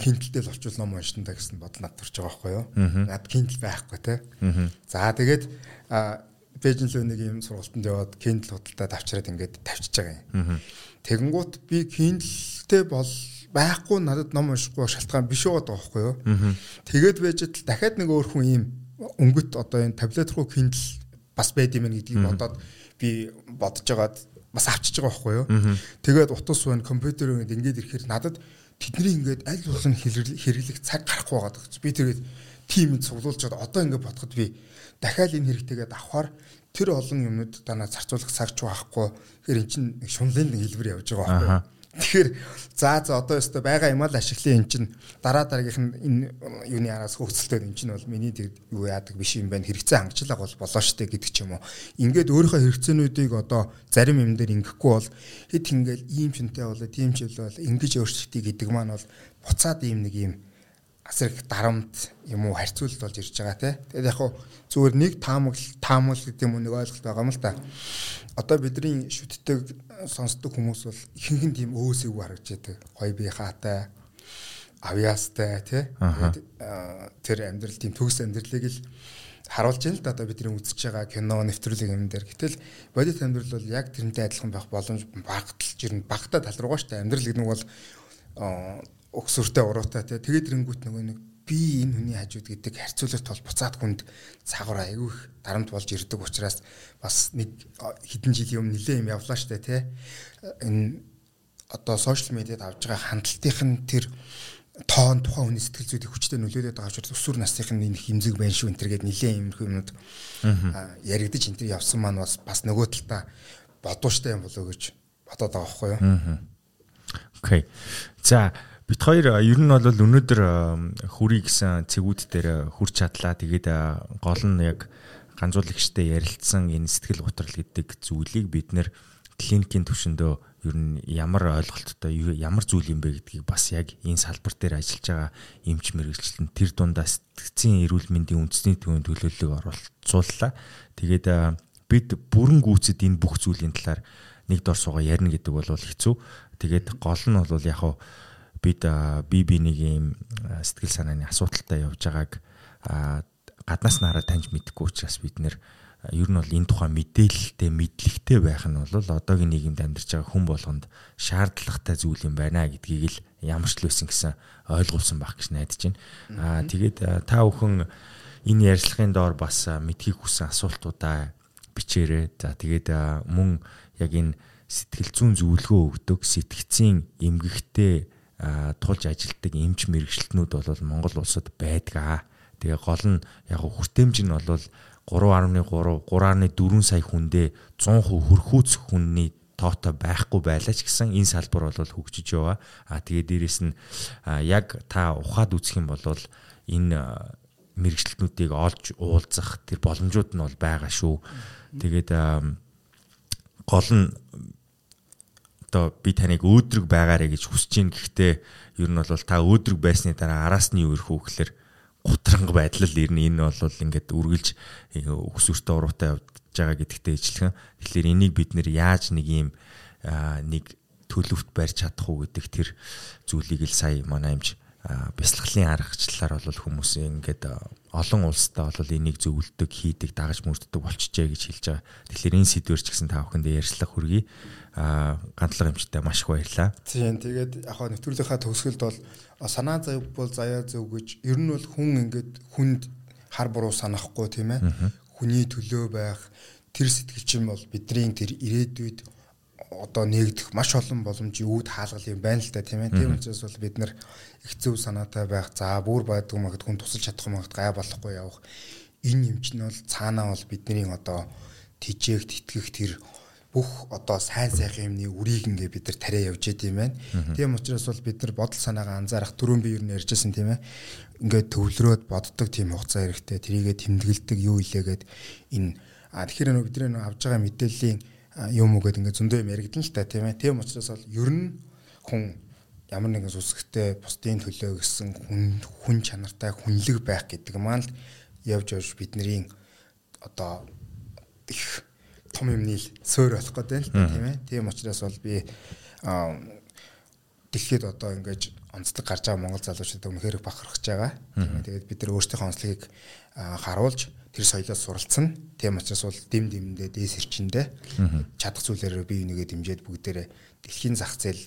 Speaker 2: кинтэлтэй л орчуул ном уншин та гэсэн бодол над төрж байгаа байхгүй юу. Над кинтэл байхгүй те. За тэгээд л нэг юм сургалтанд яваад Kindle худалдаад авчираад ингээд тавьчихж байгаа юм. Тэгэнгუთ би Kindle-тэй бол байхгүй надад ном уншихгүй шалтгаан биш байгаа байхгүй юу. Тэгээд байж тал дахиад нэг өөр хүн ийм өнгөт одоо энэ таблет руу Kindle бас байд юм гэдгийг бодоод би бодож байгаад бас авчиж байгаа байхгүй юу. Тэгээд утас байна компьютер ингээд ингээд ирэхээр надад тэдний ингээд аль болох хэрэглэх цаг гарахгүй байгаа. Би тэгээд тим цуглуулж чад одоо ингээд бодоход би дахиад энэ хэрэгтэйгээд авахаар тэр олон юмнууд танаа зарцуулах цагч байхгүй. Тэгэхээр эн чинь шунлын хэлбэр явж байгаа байхгүй. Тэгэхээр за за одоо өстө байгаа юм аа л ашиглая эн чинь дараа дараагийнх нь энэ юуны араас хөөцөлтөө эн чинь бол миний тэг юу яадаг биш юм байна хэрэгцээ хангчлах бол болоо штэ гэдэг ч юм уу. Ингээд өөрийнхөө хэрэгцээнүүдийг одоо зарим юм дээр ингэхгүй бол хэд ингээл ийм шинтэй болоо тийм ч бол ингэж өөрчлөлтий гэдэг маань бол буцаад ийм нэг ийм асар их дарамт юм уу харьцуулалт болж ирж байгаа те. Тэгээд яг хуу зүгээр нэг таамаглал таамаглал гэдэг юм уу нэг ойлголт байгаа юм л да. Одоо бидний шүтдэг сонсдог хүмүүс бол ихэнх нь тийм өөсөйг харагч яадаг. Гоё бие хаатай авьяастай. Тэгээд тэр амьдрал тийм төгс амьдралыг л харуулж байна л да одоо бидний үзэж байгаа кино нэвтрүүлэг юм дээр. Гэтэл бодит амьдрал бол яг тэрнтэй адилхан байх боломж багталж ирнэ. Багтаа тал руугаа штэ. Амьдрал гэдэг нь бол өгсөртэй уруутай тий. Тэгээд рэнгүүт нөгөө нэг би энэ хүний хажууд гэдэг харьцуулалт бол буцаад хүнд цагаар айгүй их дарамт болж ирдэг учраас бас нэг хэдэн жилийн өмнө нэлээ юм явлаа штэ тий. Энэ одоо сошиал медиад авж байгаа хандлтын нь тэр тоон тухайн хүний сэтгэл зүйдийг хүчтэй нөлөөлөд байгаа учраас өсвөр насныхын энэ хэмзэг байна шүү энэ төргээд нэлээ иймэрхүү юмнууд яригдж энэ төр явсан маань бас бас нөгөө талдаа бодууштай юм болоо гэж бодоод байгаа байхгүй юу.
Speaker 1: Окей. За Бид хоёр ер нь бол өнөөдөр хүрий гэсэн цэгүүд дээр хүрч чадлаа. Тэгээд гол нь яг ганцуулагчтай ярилцсан энэ сэтгэл готрол гэдэг зүйлийг бид нэр клиникийн түвшиндөө ер нь ямар ойлголттой ямар зүйл юм бэ гэдгийг бас яг энэ салбар дээр ажиллаж байгаа эмч мэрэгчлэн тэр дундаа сэтгцийн эрүүл мэндийн үндэсний төвийн төлөөллөг оролцууллаа. Тэгээд бид бүрэн гүйцэд энэ бүх зүйлийн талаар нэг дор суугаа ярина гэдэг бол хэцүү. Тэгээд гол нь бол яг хаа бид би би нэг юм сэтгэл санааны асуудалтай явж байгааг гаднаас нараа таньж мэдэхгүй учраас бид нэр ер нь бол энэ тухай мэдээлэлтэй мэдлэгтэй байх нь бол одоогийн нийгэмд амьдарч байгаа хүн болгонд шаардлагатай зүйл юм байна гэдгийг л ямар ч л байсан гэсэн ойлгуулсан байх гэж найдаж байна. Аа тэгээд та бүхэн энэ ярилцлагын доор бас мэдхийг хүсэн асуултуудаа бичээрэй. За тэгээд мөн яг энэ сэтгэл зүйн зөвлөгөө өгдөг сэтгцийн эмгэгтэй тулж ажилтдаг эмч мэрэгчлэтнүүд бол Монгол улсад байдаг. Тэгээ гол нь яг хүртээмж нь бол 3.3 3.4 сая хүндээ 100% хөрхүүц хүнний тоотой байхгүй байлаа ч гэсэн энэ салбар бол хөгжиж яваа. А тэгээ дээрэс нь яг та ухаад үзэх юм бол энэ мэрэгчлэтнүүдийг олж уулзах тэр боломжууд нь бол байгаа шүү. Тэгээд гол нь одоо би таныг өөдрөг байгаарэ гэж хүсэж гин гэхдээ ер нь бол та өөдрөг байсны дараа араас нь юу ирэх үү гэхээр гутранг байдал л ирнэ энэ бол ингээд үргэлж өксөртөө уруутай явж байгаа гэдэгтэй ижилхэн тэгэхээр энийг бид нэр яаж нэг юм нэг төлөвт барьж чадах уу гэдэг тэр зүйлийг л сая манай юмч бясалгалын аргачлалаар бол хүмүүс ингээд олон улстай бол энийг зөвлөдөг, хийдэг, дагаж мөрддөг болчихжээ гэж хэлж байгаа. Тэгэхээр энэ сэдвэр ч гэсэн та бүхэндээ ярьцлах хүргэе. Аа гантлага юмчтай маш их баярлаа.
Speaker 2: Тийм тэгээд яг хаа нэвтрүүлгийнхаа төгсгөлд бол санаа зов бол заяа зөв гэж ер нь бол хүн ингээд хүнд хар буруу санахгүй тийм ээ. Хүний төлөө байх тэр сэтгэл чинь бол бидний тэр ирээдүйд одоо нэгдэх маш олон боломжийн үүд хаалгал юм байна л да тийм ээ. Тийм учраас бол бид нар их зөв санаатай байх. За бүр байдгүй магад хүн тусалж чадах магад гай болохгүй явах. Энэ юм чинь бол цаанаа бол бидний одоо тижээх тэтгэх тэр бүх одоо сайн сайхан юмны үрийг ингээ бид нар тариа явж идэм байна. Тийм учраас бол бид нар бодол санаагаа анзаарах түрүүн би юу нэрж ирсэн тийм ээ. Ингээ төвлөрөөд боддог тийм хугацаа хэрэгтэй. Тэрийгэ тэмдэглэдэг юу илээгээд энэ а тэгэхээр нөө бидний авж байгаа мэдээллийн юм уу гэдэг ингээ зөндөө юм яригдана л та тийм ээ. Тийм учраас бол ер нь хүн ямар нэгэн сүсгтэй бусдын төлөө гэсэн хүн хүн чанартай хүнлэг байх гэдэг маань л явж явж бидний одоо их том юмны суур болох гэдэг л тийм ээ. Тийм учраас бол би дэлхийд одоо ингэж онцлог гарч байгаа монгол залуучууд үнэхээр бахархаж байгаа. Тэгээд бид нар өөрсдийнхөө онцлогийг харуулж тэр соёлоос суралцсан. Тийм учраас бол дэм дэмдээ дээс ирчэндээ чадах зүйлээрээ бие бинийгээ дэмжиж бүгдээрээ дэлхийн зах зээл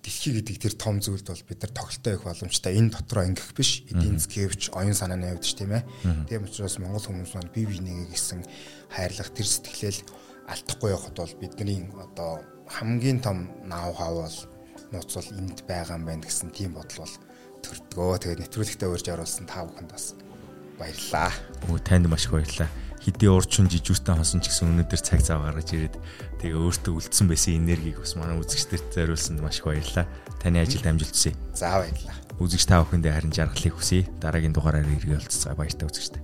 Speaker 2: дэлхий гэдэг тэр том зүйлд бол бид нар тоглолттой их боломжтой. Энэ дотроо ингэх биш. Эдийн засгийвч оюун санааны хувьд ч тийм ээ. Тийм учраас монгол хүмүүс маань бие бинийгээ гэсэн хайрлах тэр сэтгэлээл алдахгүй явахд бол бидний одоо хамгийн том наав хав бол нууц бол энд байгаа юм байна гэсэн тийм бодол бол төрдгөө. Тэгээд нэвтрүүлэгтээ урьж оруулсан та бүхэнд бас баярлаа.
Speaker 1: Өө танд маш их баярлаа. Хэдий урчин жижүүртэн хосон ч гэсэн өнөөдөр цаг зав гаргаж ирээд тэгээ өөртөө үлдсэн байсан энергийг бас манай үзэгчдэрт зориулсанд маш их баярлаа. Таны ажилд амжилт хүсье.
Speaker 2: За баярлаа.
Speaker 1: Үзэгч та бүхэндээ харин жаргалыг хүсье. Дараагийн дугаараар иргэн уулзцаа баяртай үзэгчтэй.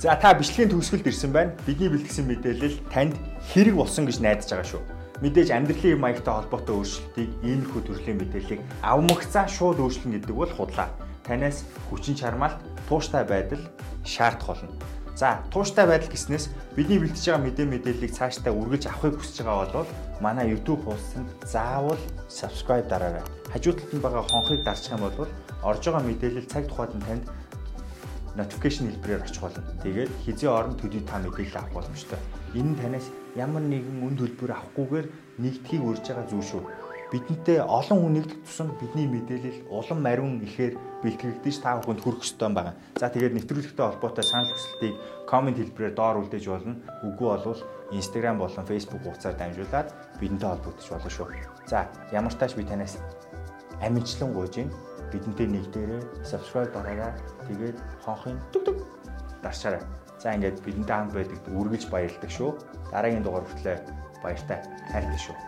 Speaker 3: За та бичлэгийн төгсгөлд ирсэн байна. Бидний бэлтгэсэн мэдээлэл танд хэрэг болсон гэж найдаж байгаа шүү. Мэдээж амьдралын маягтай холбоотой өөрчлөлтийг энэ хүү төрлийн мэдээллийг авмагцаа шууд өөрчлөн гэдэг бол худлаа. Танаас хүчин чармаалт, тууштай байдал шаардах болно. За, тууштай байдал гэснээс бидний бэлтэж байгаа мэдээ мэдээллийг цаашдаа үргэлж авахыг хүсэж байгаа бол манай YouTube хуудсанд заавал subscribe дараарай. Хажуу талд нь байгаа хонхыг дарчих юм бол орж байгаа мэдээлэл цаг тухайд нь танд notification хэлбэрээр очих болно. Тэгээд хизээ орон төдий та мэдээлэл авах боломжтой. Энэ нь танаас ямар нэгэн үн төлбөр авахгүйгээр нэгдхийг урьж байгаа зүйл шүү. Бидэнтэй олон хүн нэгдэх тусам бидний мэдээлэл улам мариун ихээр бэлтгэгдэж та бүхэнд хүрэх ёстой байгаа. За тэгээд нэвтрүүлэгтэй холбоотой санал хүсэлтийг комент хэлбэрээр доор үлдээж болно. Үгүй болвол Instagram болон Facebook хуудасаар дамжуулаад бидэнтэй холбогдож болно шүү. За ямар тааш би танаас амжилтлан гуйж юм бидэнтэй нэгдээрээ subscribe дараарай. Тэгээд хонхын түг түг даршаарай. За ингээд бидэнтэй хамт байдаг үргэлж баярлдаг шүү. Дараагийн дугаар хүртэл баяртай хайртай шүү.